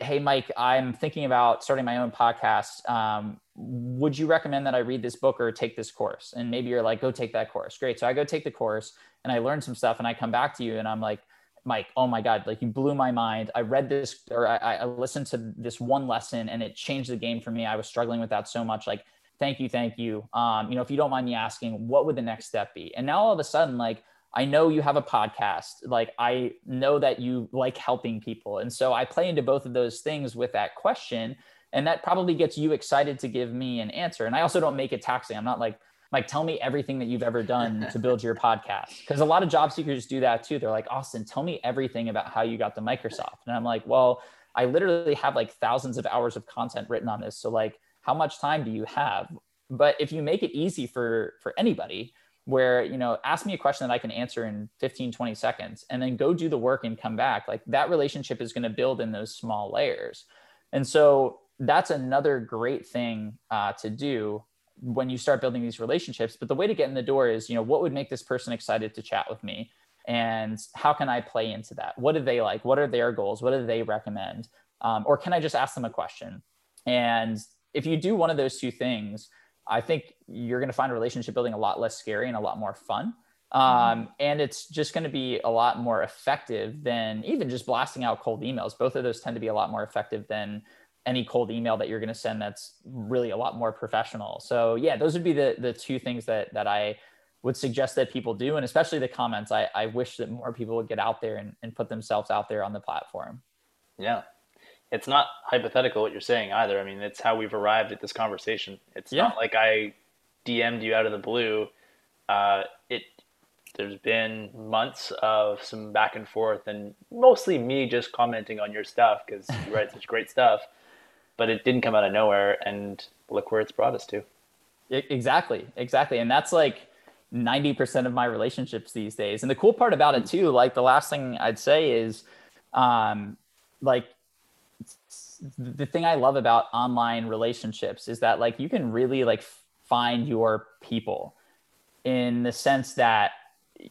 hey mike i'm thinking about starting my own podcast. Um, would you recommend that i read this book or take this course? And maybe you're like go take that course. Great. So i go take the course and i learn some stuff and i come back to you and i'm like mike oh my god like you blew my mind. I read this or i, I listened to this one lesson and it changed the game for me. I was struggling with that so much. Like thank you thank you. Um, you know if you don't mind me asking what would the next step be? And now all of a sudden like I know you have a podcast. Like I know that you like helping people. And so I play into both of those things with that question. And that probably gets you excited to give me an answer. And I also don't make it taxing. I'm not like, like, tell me everything that you've ever done to build your podcast. Because a lot of job seekers do that too. They're like, Austin, tell me everything about how you got to Microsoft. And I'm like, well, I literally have like thousands of hours of content written on this. So like, how much time do you have? But if you make it easy for for anybody, where you know ask me a question that i can answer in 15 20 seconds and then go do the work and come back. Like that relationship is going to build in those small layers. And so that's another great thing uh, to do when you start building these relationships. But the way to get in the door is you know what would make this person excited to chat with me? And how can i play into that? What do they like? What are their goals? What do they recommend? Um, or can i just ask them a question? And if you do one of those two things I think you're going to find relationship building a lot less scary and a lot more fun. Um, mm-hmm. and it's just going to be a lot more effective than even just blasting out cold emails. Both of those tend to be a lot more effective than any cold email that you're going to send that's really a lot more professional. So yeah, those would be the the two things that that I would suggest that people do. And especially the comments, I, I wish that more people would get out there and, and put themselves out there on the platform. Yeah. It's not hypothetical what you're saying either. I mean, it's how we've arrived at this conversation. It's yeah. not like I DM'd you out of the blue. Uh, it there's been months of some back and forth and mostly me just commenting on your stuff because you write such great stuff but it didn't come out of nowhere and look where it's brought us to exactly exactly and that's like 90% of my relationships these days and the cool part about it too like the last thing i'd say is um like the thing i love about online relationships is that like you can really like find your people in the sense that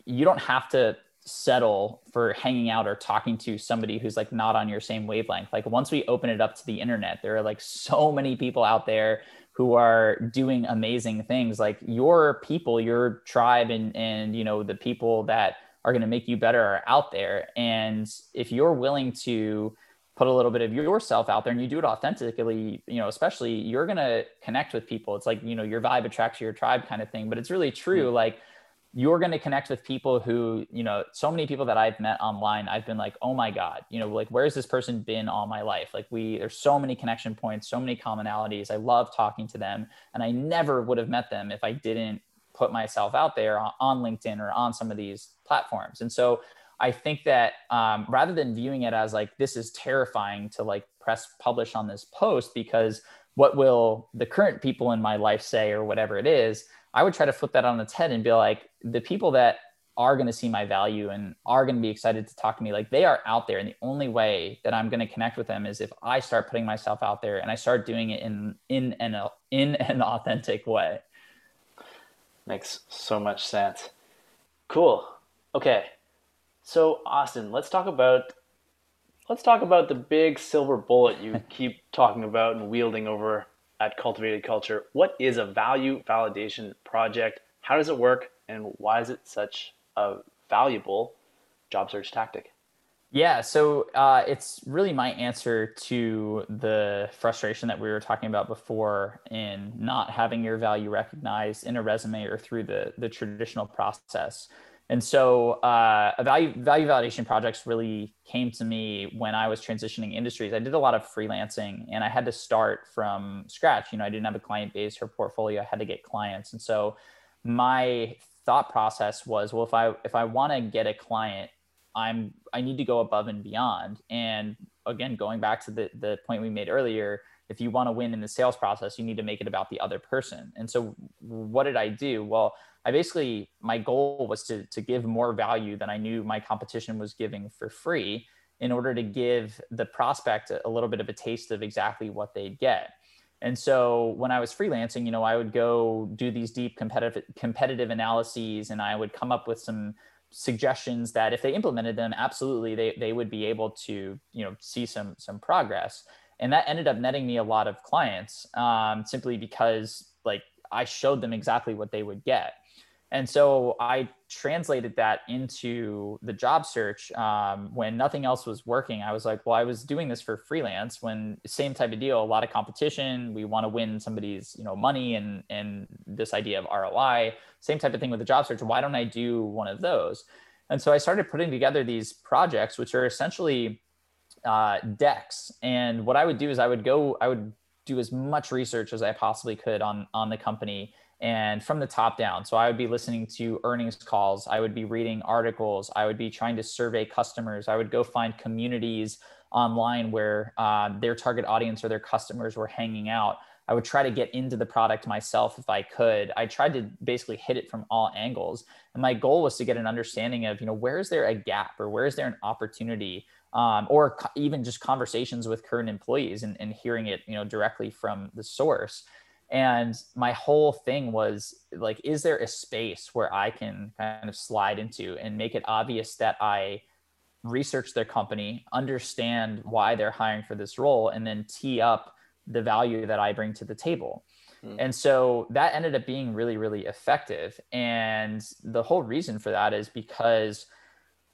you don't have to settle for hanging out or talking to somebody who's like not on your same wavelength. Like once we open it up to the internet, there are like so many people out there who are doing amazing things. Like your people, your tribe and and you know the people that are going to make you better are out there. And if you're willing to put a little bit of yourself out there and you do it authentically, you know, especially you're going to connect with people. It's like, you know, your vibe attracts your tribe kind of thing, but it's really true. Mm-hmm. Like you're going to connect with people who, you know, so many people that I've met online, I've been like, oh my God, you know, like, where's this person been all my life? Like, we, there's so many connection points, so many commonalities. I love talking to them. And I never would have met them if I didn't put myself out there on, on LinkedIn or on some of these platforms. And so I think that um, rather than viewing it as like, this is terrifying to like press publish on this post because what will the current people in my life say or whatever it is, I would try to flip that on its head and be like, the people that are going to see my value and are going to be excited to talk to me, like they are out there. And the only way that I'm going to connect with them is if I start putting myself out there and I start doing it in in an in an authentic way. Makes so much sense. Cool. Okay. So Austin, let's talk about let's talk about the big silver bullet you keep talking about and wielding over at Cultivated Culture. What is a value validation project? How does it work? And why is it such a valuable job search tactic? Yeah, so uh, it's really my answer to the frustration that we were talking about before in not having your value recognized in a resume or through the the traditional process. And so, uh, a value value validation projects really came to me when I was transitioning industries. I did a lot of freelancing, and I had to start from scratch. You know, I didn't have a client base or portfolio. I had to get clients, and so my thought process was, well, if I if I want to get a client, I'm I need to go above and beyond. And again, going back to the the point we made earlier, if you want to win in the sales process, you need to make it about the other person. And so, what did I do? Well I basically my goal was to to give more value than I knew my competition was giving for free in order to give the prospect a, little bit of a taste of exactly what they'd get. And so when I was freelancing, you know, I would go do these deep competitive competitive analyses and I would come up with some suggestions that if they implemented them, absolutely they, they would be able to, you know, see some some progress. And that ended up netting me a lot of clients um, simply because like I showed them exactly what they would get. And so I translated that into the job search um, when nothing else was working. I was like, well, I was doing this for freelance when same type of deal, a lot of competition. We want to win somebody's, you know, money and and this idea of ROI. Same type of thing with the job search. Why don't I do one of those? And so I started putting together these projects, which are essentially uh, decks. And what I would do is I would go, I would do as much research as I possibly could on on the company and from the top down. So I would be listening to earnings calls, I would be reading articles, I would be trying to survey customers, I would go find communities online where uh, their target audience or their customers were hanging out. I would try to get into the product myself if I could. I tried to basically hit it from all angles. And my goal was to get an understanding of, you know, where is there a gap or where is there an opportunity um, or co- even just conversations with current employees and, and hearing it, you know, directly from the source. And my whole thing was like, is there a space where I can kind of slide into and make it obvious that I research their company, understand why they're hiring for this role, and then tee up the value that I bring to the table. Mm. And so that ended up being really, really effective. And the whole reason for that is because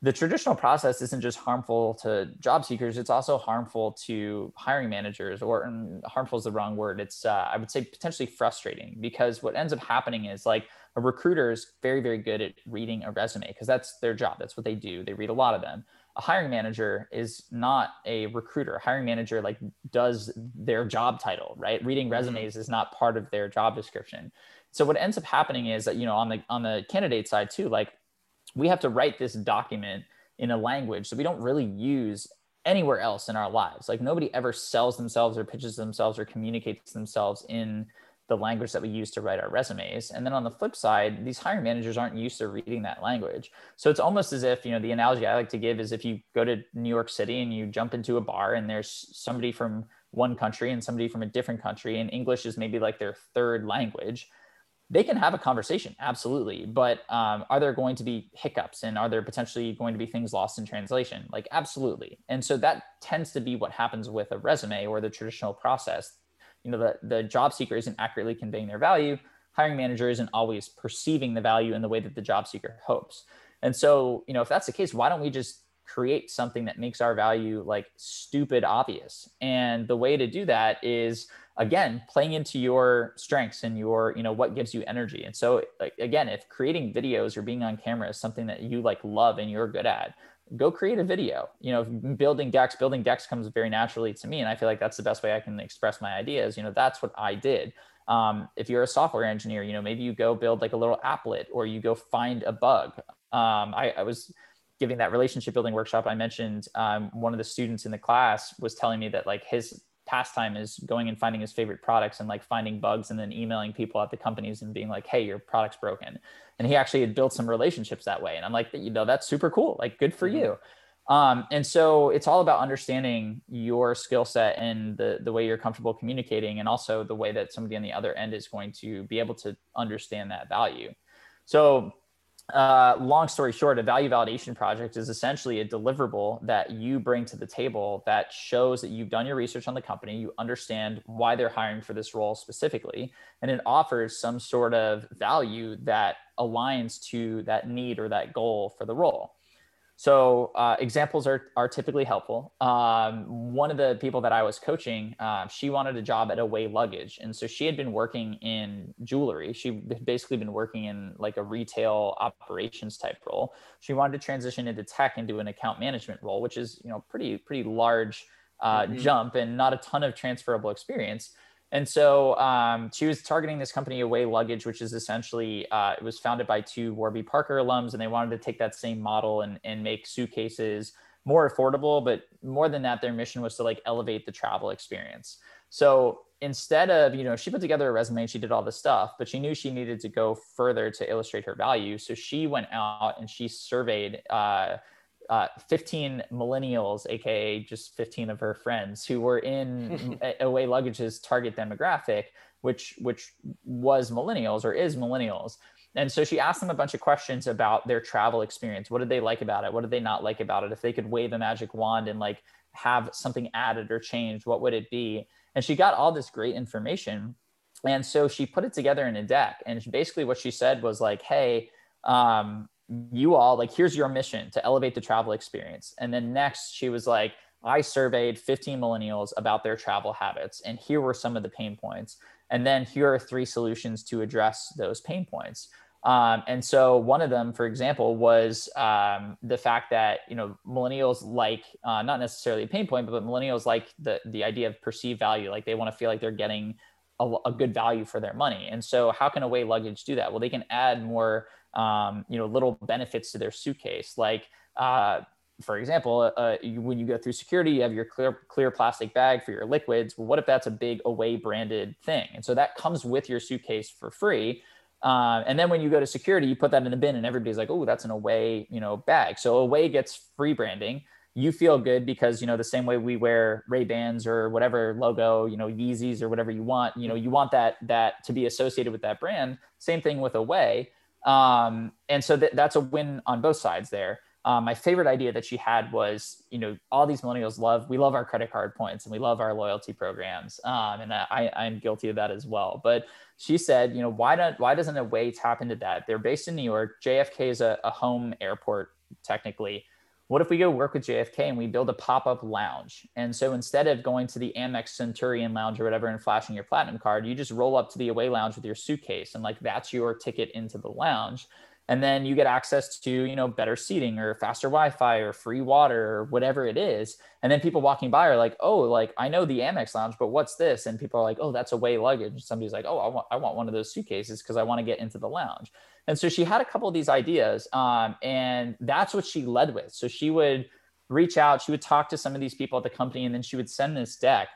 the traditional process isn't just harmful to job seekers it's also harmful to hiring managers or harmful is the wrong word it's uh, i would say potentially frustrating because what ends up happening is like a recruiter is very very good at reading a resume because that's their job that's what they do they read a lot of them. A hiring manager is not a recruiter a hiring manager like does their job title right? Reading mm-hmm. resumes is not part of their job description. So what ends up happening is that you know on the on the candidate side too like we have to write this document in a language that we don't really use anywhere else in our lives. Like nobody ever sells themselves or pitches themselves or communicates themselves in the language that we use to write our resumes. And then on the flip side, these hiring managers aren't used to reading that language. So it's almost as if, you know, the analogy I like to give is if you go to New York City and you jump into a bar and there's somebody from one country and somebody from a different country and English is maybe like their third language they can have a conversation absolutely but um, are there going to be hiccups and are there potentially going to be things lost in translation? Like absolutely. And so that tends to be what happens with a resume or the traditional process. You know the, the job seeker isn't accurately conveying their value. Hiring manager isn't always perceiving the value in the way that the job seeker hopes. And so you know if that's the case why don't we just create something that makes our value like stupid obvious? And the way to do that is again playing into your strengths and your you know what gives you energy. And so like again if creating videos or being on camera is something that you like love and you're good at go create a video. You know building decks building decks comes very naturally to me and i feel like that's the best way i can express my ideas. You know that's what i did. Um, if you're a software engineer you know maybe you go build like a little applet or you go find a bug. Um, I, I was giving that relationship building workshop i mentioned um, one of the students in the class was telling me that like his pastime is going and finding his favorite products and like finding bugs and then emailing people at the companies and being like, hey, your product's broken. And he actually had built some relationships that way. And I'm like, you know, that's super cool. Like, good for mm-hmm. you. Um, and so it's all about understanding your skill set and the, the way you're comfortable communicating, and also the way that somebody on the other end is going to be able to understand that value. So uh, long story short, a value validation project is essentially a deliverable that you bring to the table that shows that you've done your research on the company, you understand why they're hiring for this role specifically, and it offers some sort of value that aligns to that need or that goal for the role. So uh, examples are, are typically helpful. Um, one of the people that I was coaching, uh, she wanted a job at Away Luggage. And so she had been working in jewelry. She had basically been working in like a retail operations type role. She wanted to transition into tech into an account management role, which is, you know, pretty, pretty large uh, mm-hmm. jump and not a ton of transferable experience. And so um, she was targeting this company, Away Luggage, which is essentially uh, it was founded by two Warby Parker alums, and they wanted to take that same model and, and make suitcases more affordable. But more than that, their mission was to like elevate the travel experience. So instead of you know she put together a resume and she did all this stuff but she knew she needed to go further to illustrate her value so she went out and she surveyed uh, uh, 15 millennials, aka just 15 of her friends, who were in Away Luggage's target demographic, which which was millennials or is millennials. And so she asked them a bunch of questions about their travel experience. What did they like about it? What did they not like about it? If they could wave a magic wand and like have something added or changed, what would it be? And she got all this great information. And so she put it together in a deck. And basically what she said was like, hey, um, you all like here's your mission to elevate the travel experience. And then next she was like i surveyed 15 millennials about their travel habits and here were some of the pain points. And then here are three solutions to address those pain points. Um, and so one of them for example was um, the fact that you know millennials like uh, not necessarily a pain point but millennials like the the idea of perceived value like they want to feel like they're getting a, a good value for their money. And so how can away luggage do that? Well they can add more um, you know, little benefits to their suitcase. Like, uh, for example, uh, you, when you go through security, you have your clear clear plastic bag for your liquids. Well, what if that's a big away branded thing? And so that comes with your suitcase for free. Uh, and then when you go to security, you put that in the bin, and everybody's like, "Oh, that's an away, you know, bag." So away gets free branding. You feel good because you know the same way we wear Ray Bans or whatever logo, you know, Yeezys or whatever you want. You know, you want that that to be associated with that brand. Same thing with away. Um, and so th- that's a win on both sides there. Um, my favorite idea that she had was, you know, all these millennials love, we love our credit card points and we love our loyalty programs. Um, and I, I'm guilty of that as well. But she said, you know, why don't, why doesn't Away tap into that? They're based in New York. JFK is a, a home airport technically what if we go work with JFK and we build a pop-up lounge? And so instead of going to the Amex Centurion lounge or whatever and flashing your platinum card, you just roll up to the away lounge with your suitcase and like that's your ticket into the lounge. And then you get access to, you know, better seating or faster Wi-Fi or free water or whatever it is. And then people walking by are like, oh, like I know the Amex lounge, but what's this? And people are like, oh, that's away luggage. Somebody's like, oh, I want I want one of those suitcases because I want to get into the lounge. And so she had a couple of these ideas, um, and that's what she led with. So she would reach out, she would talk to some of these people at the company, and then she would send this deck.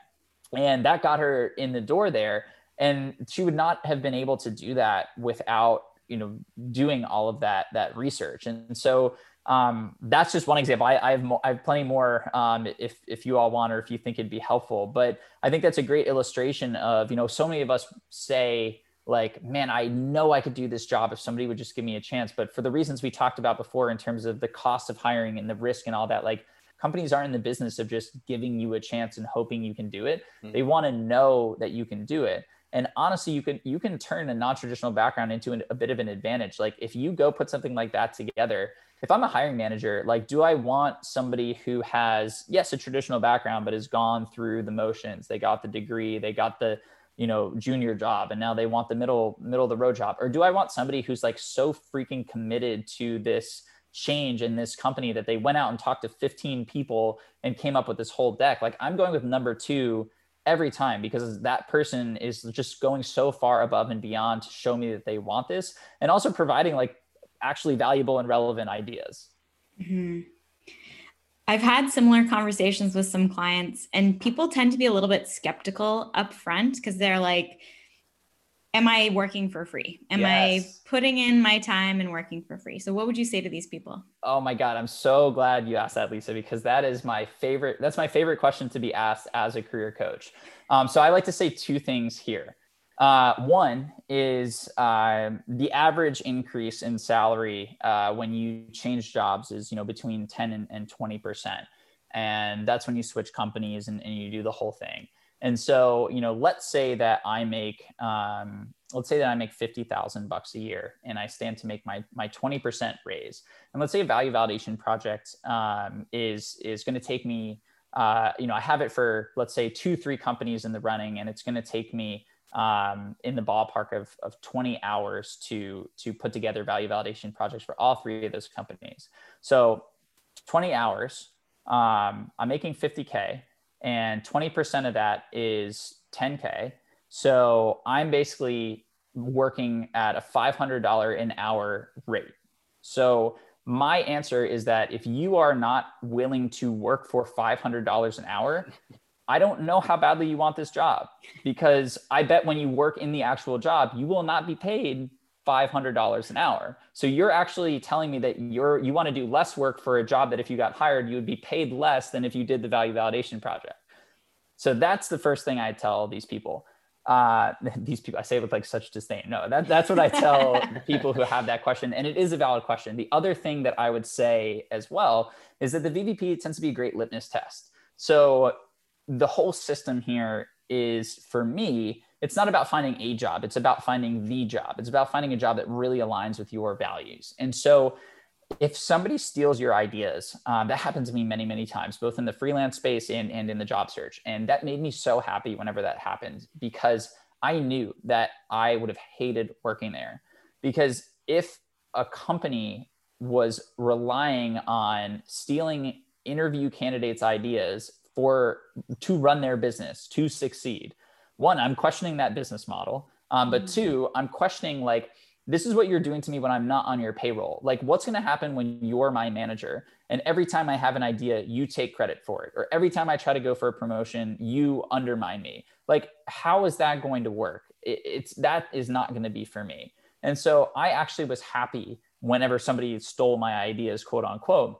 And that got her in the door there. And she would not have been able to do that without, you know, doing all of that that research. And so um, that's just one example. I, I have mo- I have plenty more um, if if you all want or if you think it'd be helpful. But I think that's a great illustration of you know so many of us say like, man, I know I could do this job if somebody would just give me a chance. But for the reasons we talked about before, in terms of the cost of hiring and the risk and all that, like companies aren't in the business of just giving you a chance and hoping you can do it. Mm-hmm. They want to know that you can do it. And honestly, you can you can turn a non-traditional background into an, a bit of an advantage. Like if you go put something like that together, if I'm a hiring manager, like do I want somebody who has yes a traditional background but has gone through the motions? They got the degree, they got the you know junior job and now they want the middle middle of the road job or do i want somebody who's like so freaking committed to this change in this company that they went out and talked to 15 people and came up with this whole deck like i'm going with number two every time because that person is just going so far above and beyond to show me that they want this and also providing like actually valuable and relevant ideas mm-hmm. I've had similar conversations with some clients, and people tend to be a little bit skeptical up front because they're like, Am I working for free? Am yes. I putting in my time and working for free? So, what would you say to these people? Oh my God, I'm so glad you asked that, Lisa, because that is my favorite. That's my favorite question to be asked as a career coach. Um, so, I like to say two things here. Uh, one is uh, the average increase in salary uh, when you change jobs is you know between 10 and, and 20 percent, and that's when you switch companies and, and, you do the whole thing. And so you know, let's say that I make um, let's say that I make fifty thousand bucks a year, and I stand to make my my 20 percent raise. And let's say a value validation project um, is is going to take me. Uh, you know, I have it for let's say two, three companies in the running, and it's going to take me um, in the ballpark of, of 20 hours to to put together value validation projects for all three of those companies. So 20 hours, um, I'm making 50K and 20% of that is 10K. So I'm basically working at a $500 an hour rate. So my answer is that if you are not willing to work for $500 an hour, I don't know how badly you want this job because I bet when you work in the actual job, you will not be paid $500 an hour. So you're actually telling me that you're you want to do less work for a job that if you got hired, you would be paid less than if you did the value validation project. So that's the first thing I tell these people. Uh, these people, I say it with like such disdain. No, that, that's what I tell people who have that question. And it is a valid question. The other thing that I would say as well is that the VVP tends to be a great litmus test. So the whole system here is for me it's not about finding a job it's about finding the job. It's about finding a job that really aligns with your values. And so if somebody steals your ideas um, that happens to me many many times both in the freelance space and, and in the job search. And that made me so happy whenever that happened because i knew that i would have hated working there. Because if a company was relying on stealing interview candidates ideas for to run their business to succeed one i'm questioning that business model. Um, but mm-hmm. two i'm questioning like this is what you're doing to me when i'm not on your payroll. Like what's going to happen when you're my manager? And every time i have an idea you take credit for it. Or every time i try to go for a promotion you undermine me. Like how is that going to work? It, it's that is not going to be for me. And so i actually was happy whenever somebody stole my ideas quote unquote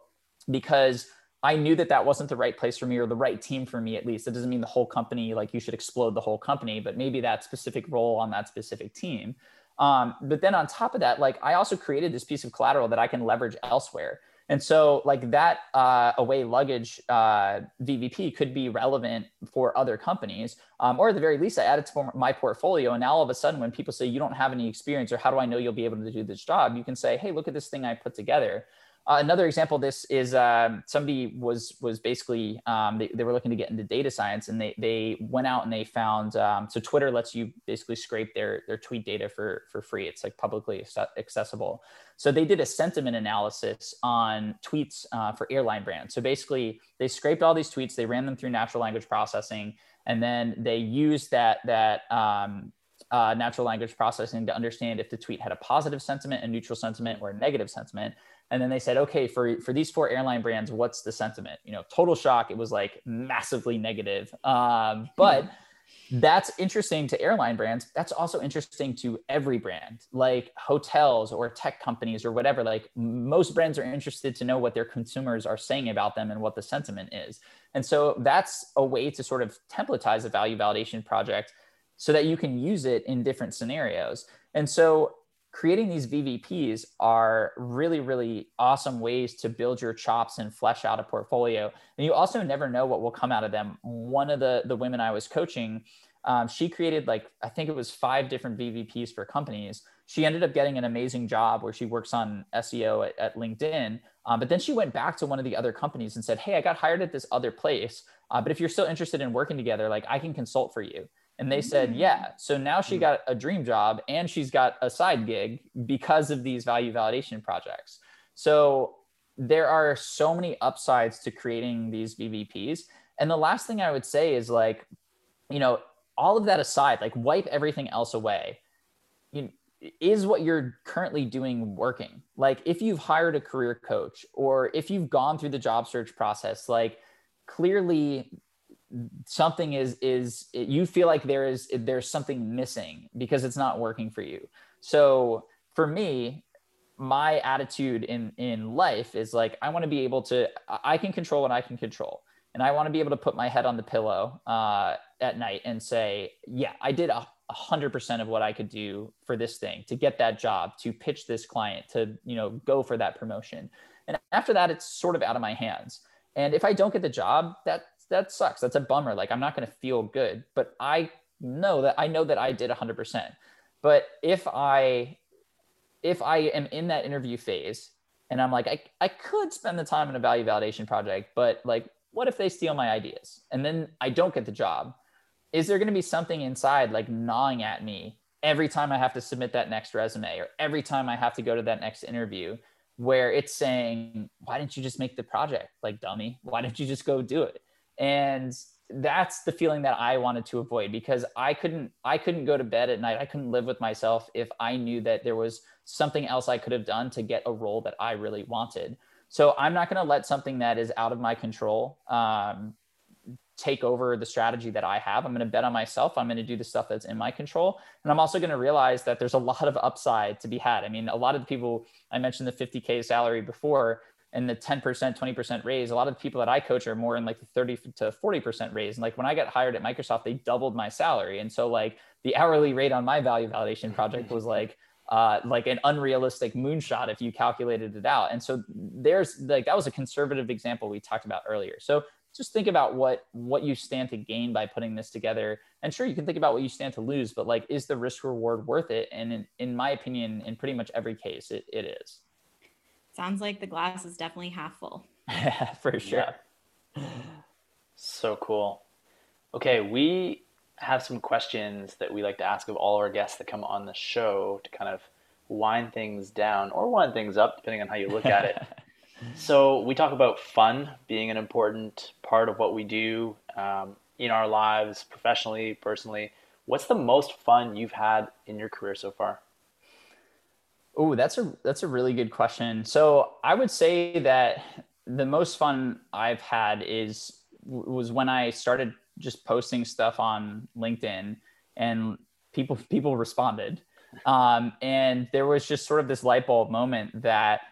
because I knew that that wasn't the right place for me or the right team for me, at least. It doesn't mean the whole company, like you should explode the whole company, but maybe that specific role on that specific team. Um, but then on top of that, like I also created this piece of collateral that I can leverage elsewhere. And so, like that uh, away luggage uh, VVP could be relevant for other companies, um, or at the very least, I added to my portfolio. And now all of a sudden, when people say you don't have any experience, or how do I know you'll be able to do this job, you can say, "Hey, look at this thing I put together." Uh, another example of this is um, somebody was was basically um, they, they were looking to get into data science and they they went out and they found um, so Twitter lets you basically scrape their their tweet data for for free. It's like publicly accessible. So they did a sentiment analysis on tweets uh, for airline brands. So basically they scraped all these tweets, they ran them through natural language processing, and then they used that that um, uh, natural language processing to understand if the tweet had a positive sentiment, a neutral sentiment, or a negative sentiment and then they said okay for for these four airline brands what's the sentiment? You know total shock. It was like massively negative. Um, but that's interesting to airline brands. That's also interesting to every brand like hotels or tech companies or whatever. Like most brands are interested to know what their consumers are saying about them and what the sentiment is. And so that's a way to sort of templatize a value validation project so that you can use it in different scenarios. And so creating these VVPs are really, really awesome ways to build your chops and flesh out a portfolio. And you also never know what will come out of them. One of the, the women I was coaching, um, she created like, I think it was five different VVPs for companies. She ended up getting an amazing job where she works on SEO at, at LinkedIn. Um, but then she went back to one of the other companies and said, Hey, I got hired at this other place. Uh, but if you're still interested in working together, like I can consult for you. And they said, mm. yeah. So now she mm. got a dream job and she's got a side gig because of these value validation projects. So there are so many upsides to creating these VVPs. And the last thing I would say is like, you know, all of that aside, like wipe everything else away. You, is what you're currently doing working? Like if you've hired a career coach or if you've gone through the job search process, like clearly something is is you feel like there is there's something missing because it's not working for you. So for me my attitude in in life is like i want to be able to i can control what i can control. And i want to be able to put my head on the pillow uh, at night and say yeah i did a hundred percent of what i could do for this thing to get that job to pitch this client to you know go for that promotion. And after that it's sort of out of my hands. And if i don't get the job that that sucks. That's a bummer. Like I'm not going to feel good, but I know that I know that I did 100%. But if I if I am in that interview phase and I'm like I I could spend the time in a value validation project, but like what if they steal my ideas and then I don't get the job? Is there going to be something inside like gnawing at me every time I have to submit that next resume or every time I have to go to that next interview where it's saying, why didn't you just make the project like dummy? Why didn't you just go do it? And that's the feeling that I wanted to avoid because I couldn't I couldn't go to bed at night. I couldn't live with myself if I knew that there was something else I could have done to get a role that I really wanted. So I'm not going to let something that is out of my control um, take over the strategy that I have. I'm going to bet on myself. I'm going to do the stuff that's in my control. And I'm also going to realize that there's a lot of upside to be had. I mean, a lot of the people I mentioned the 50K salary before, and the 10%, 20% raise, a lot of the people that I coach are more in like the 30 to 40% raise. And like when I got hired at Microsoft, they doubled my salary. And so like the hourly rate on my value validation project was like, uh, like an unrealistic moonshot if you calculated it out. And so there's like, that was a conservative example we talked about earlier. So just think about what, what you stand to gain by putting this together. And sure, you can think about what you stand to lose, but like, is the risk reward worth it? And in, in my opinion, in pretty much every case, it, it is. Sounds like the glass is definitely half full. For sure. Yeah. So cool. Okay, we have some questions that we like to ask of all our guests that come on the show to kind of wind things down or wind things up, depending on how you look at it. so we talk about fun being an important part of what we do um, in our lives, professionally, personally. What's the most fun you've had in your career so far? Oh, that's a that's a really good question. So I would say that the most fun I've had is was when I started just posting stuff on LinkedIn and people people responded. Um, and there was just sort of this light bulb moment that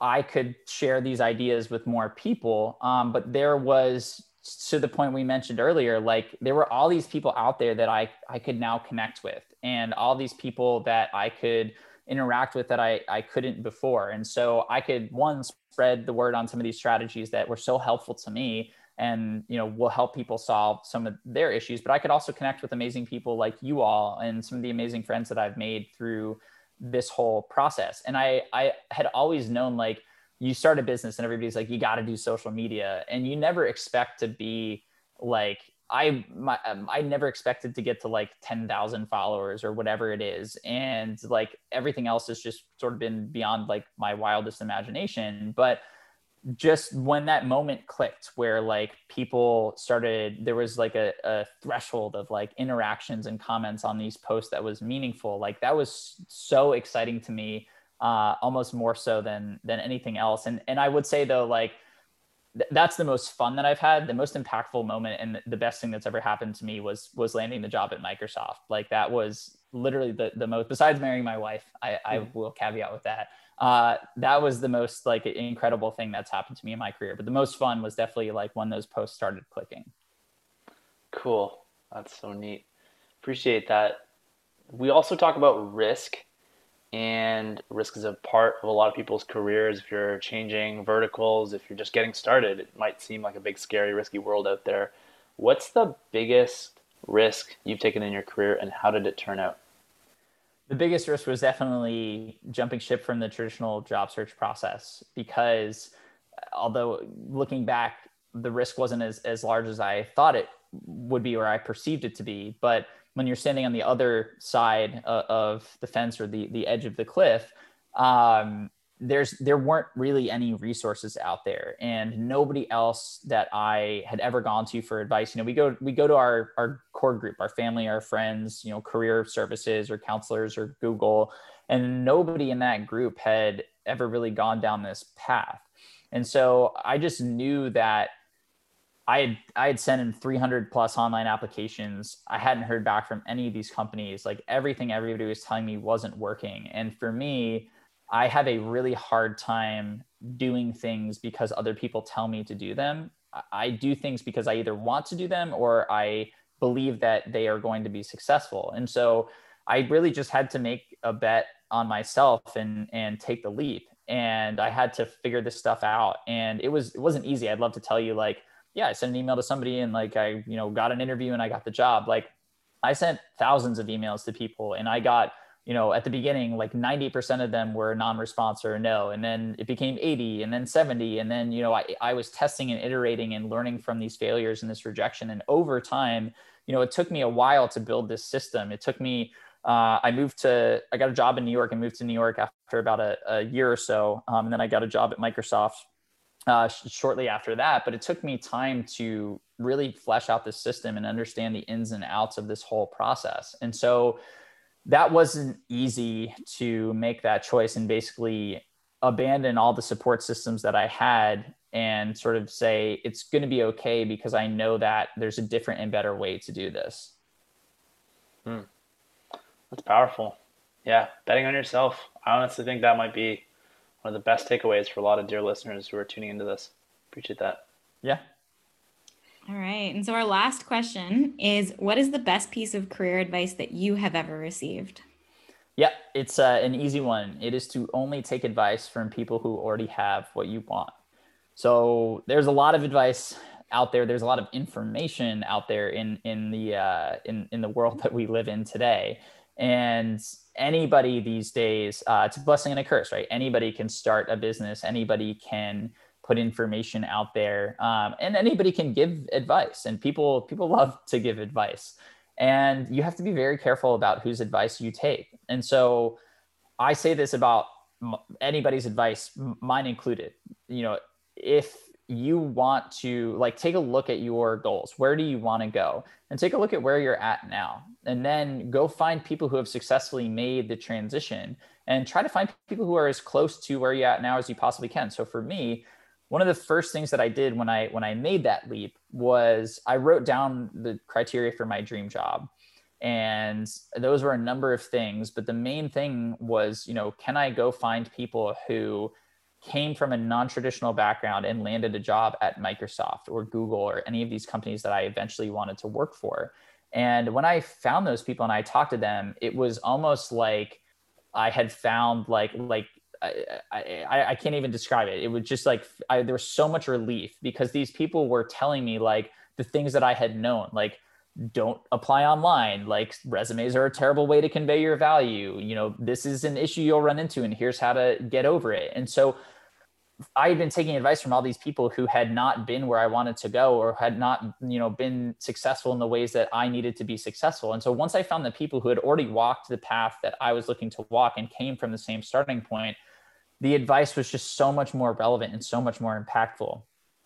I could share these ideas with more people. Um, but there was to the point we mentioned earlier, like there were all these people out there that I I could now connect with, and all these people that I could interact with that I, I couldn't before. And so I could one spread the word on some of these strategies that were so helpful to me and you know will help people solve some of their issues. But i could also connect with amazing people like you all and some of the amazing friends that i've made through this whole process. And i i had always known like you start a business and everybody's like, you got to do social media, and you never expect to be like I my um, I never expected to get to like 10,000 followers or whatever it is and like everything else has just sort of been beyond like my wildest imagination but just when that moment clicked where like people started there was like a, a threshold of like interactions and comments on these posts that was meaningful like that was so exciting to me uh almost more so than than anything else and and I would say though like that's the most fun that I've had. The most impactful moment and the best thing that's ever happened to me was was landing the job at Microsoft. Like that was literally the the most. Besides marrying my wife, I, I hmm. will caveat with that. Uh, that was the most like incredible thing that's happened to me in my career. But the most fun was definitely like when those posts started clicking. Cool. That's so neat. Appreciate that. We also talk about risk and risk is a part of a lot of people's careers. If you're changing verticals, if you're just getting started, it might seem like a big, scary, risky world out there. What's the biggest risk you've taken in your career, and how did it turn out? The biggest risk was definitely jumping ship from the traditional job search process because, although looking back, the risk wasn't as, as large as I thought it would be or I perceived it to be. But when you're standing on the other side of, of the fence or the, the edge of the cliff, um, there's there weren't really any resources out there and nobody else that I had ever gone to for advice. You know, we go we go to our our core group, our family, our friends, you know, career services or counselors or Google, and nobody in that group had ever really gone down this path. And so I just knew that I had I had sent in 300 plus online applications. I hadn't heard back from any of these companies. Like everything everybody was telling me wasn't working. And for me, I have a really hard time doing things because other people tell me to do them. I do things because I either want to do them or I believe that they are going to be successful. And so I really just had to make a bet on myself and and take the leap. And I had to figure this stuff out. And it was it wasn't easy. I'd love to tell you like yeah, I sent an email to somebody and like I, you know, got an interview and I got the job. Like I sent thousands of emails to people and I got, you know, at the beginning, like 90% of them were non-response or no. And then it became 80 and then 70. And then, you know, I, I was testing and iterating and learning from these failures and this rejection. And over time, you know, it took me a while to build this system. It took me, uh, I moved to, I got a job in New York and moved to New York after about a, a year or so. Um, and then I got a job at Microsoft uh, sh- shortly after that. But it took me time to really flesh out the system and understand the ins and outs of this whole process. And so that wasn't easy to make that choice and basically abandon all the support systems that I had and sort of say it's going to be okay because I know that there's a different and better way to do this. Hmm. That's powerful. Yeah, betting on yourself. I honestly think that might be one of the best takeaways for a lot of dear listeners who are tuning into this. Appreciate that. Yeah. All right. And so our last question is what is the best piece of career advice that you have ever received? Yeah, it's uh, an easy one. It is to only take advice from people who already have what you want. So there's a lot of advice out there. There's a lot of information out there in in the uh, in in the world that we live in today. And anybody these days, uh, it's a blessing and a curse, right? Anybody can start a business, anybody can put information out there, um, and anybody can give advice. And people people love to give advice, and you have to be very careful about whose advice you take. And so, I say this about anybody's advice, mine included. You know, if you want to like take a look at your goals. Where do you want to go? And take a look at where you're at now. And then go find people who have successfully made the transition and try to find people who are as close to where you're at now as you possibly can. So for me one of the first things that i did when i when i made that leap was i wrote down the criteria for my dream job. And those were a number of things but the main thing was you know can i go find people who came from a non-traditional background and landed a job at Microsoft or Google or any of these companies that I eventually wanted to work for. And when I found those people and I talked to them, it was almost like I had found like like I, I, I can't even describe it. It was just like I, there was so much relief because these people were telling me like the things that I had known, like don't apply online like resumes are a terrible way to convey your value you know this is an issue you'll run into and here's how to get over it and so I had been taking advice from all these people who had not been where I wanted to go or had not, you know, been successful in the ways that I needed to be successful. And so once I found the people who had already walked the path that I was looking to walk and came from the same starting point, the advice was just so much more relevant and so much more impactful.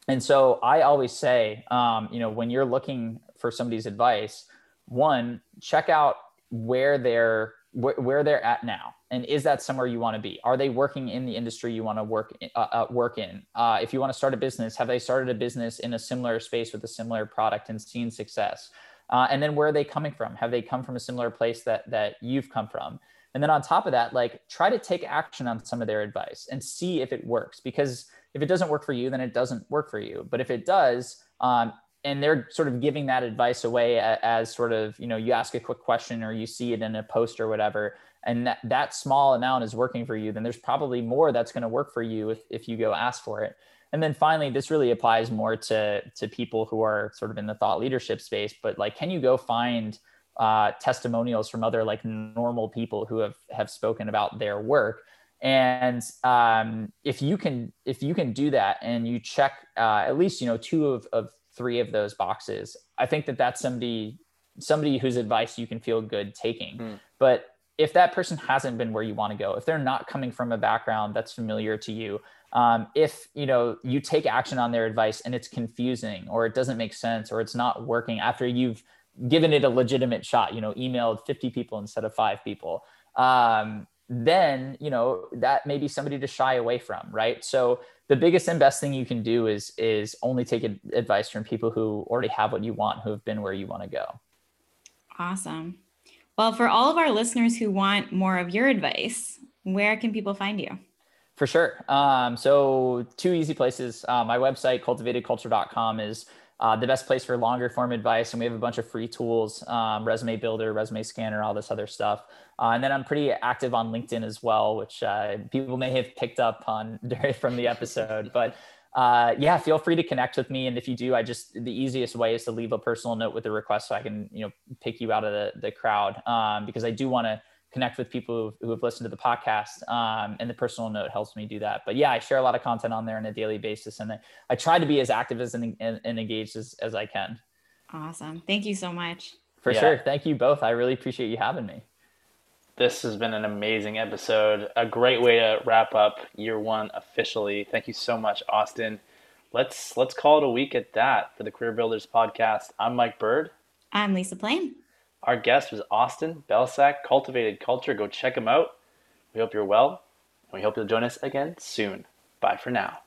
And so I always say, um, you know, when you're looking for somebody's advice, one, check out where they're wh- where they're at now and is that somewhere you want to be? Are they working in the industry you want to work uh, uh, work in? Uh, if you want to start a business have they started a business in a similar space with a similar product and seen success? Uh, and then where are they coming from? Have they come from a similar place that that you've come from? And then on top of that like try to take action on some of their advice and see if it works because if it doesn't work for you then it doesn't work for you. But if it does um, and they're sort of giving that advice away as, sort of you know you ask a quick question or you see it in a post or whatever and that, that small amount is working for you then there's probably more that's going to work for you if, if you go ask for it. And then finally this really applies more to to people who are sort of in the thought leadership space but like can you go find uh, testimonials from other like normal people who have have spoken about their work? And um, if you can if you can do that and you check uh, at least you know two of, of three of those boxes, I think that that's somebody somebody whose advice you can feel good taking. Mm. But if that person hasn't been where you want to go, if they're not coming from a background that's familiar to you, um, if you know you take action on their advice and it's confusing or it doesn't make sense or it's not working after you've given it a legitimate shot, you know, emailed 50 people instead of five people, um, then you know that may be somebody to shy away from, right? So the biggest and best thing you can do is is only take advice from people who already have what you want who have been where you want to go. Awesome. Well for all of our listeners who want more of your advice where can people find you? For sure. Um, so two easy places. Uh, my website cultivatedculture.com is uh, the best place for longer form advice. And we have a bunch of free tools, um, resume builder, resume scanner, all this other stuff. Uh, and then I'm pretty active on LinkedIn as well, which uh, people may have picked up on from the episode. but uh, yeah, feel free to connect with me. And if you do, I just the easiest way is to leave a personal note with a request so I can you know pick you out of the the crowd um, because I do want to connect with people who have listened to the podcast. Um, and the personal note helps me do that. But yeah, I share a lot of content on there on a daily basis. And I, I try to be as active as and, and, and engaged as, as I can. Awesome. Thank you so much. For yeah. sure. Thank you both. I really appreciate you having me. This has been an amazing episode. A great way to wrap up year one officially. Thank you so much, Austin. Let's let's call it a week at that for the Career Builders podcast. I'm Mike Bird. I'm Lisa Plain. Our guest was Austin Belcak, Cultivated Culture. Go check him out. We hope you're well, and we hope you'll join us again soon. Bye for now.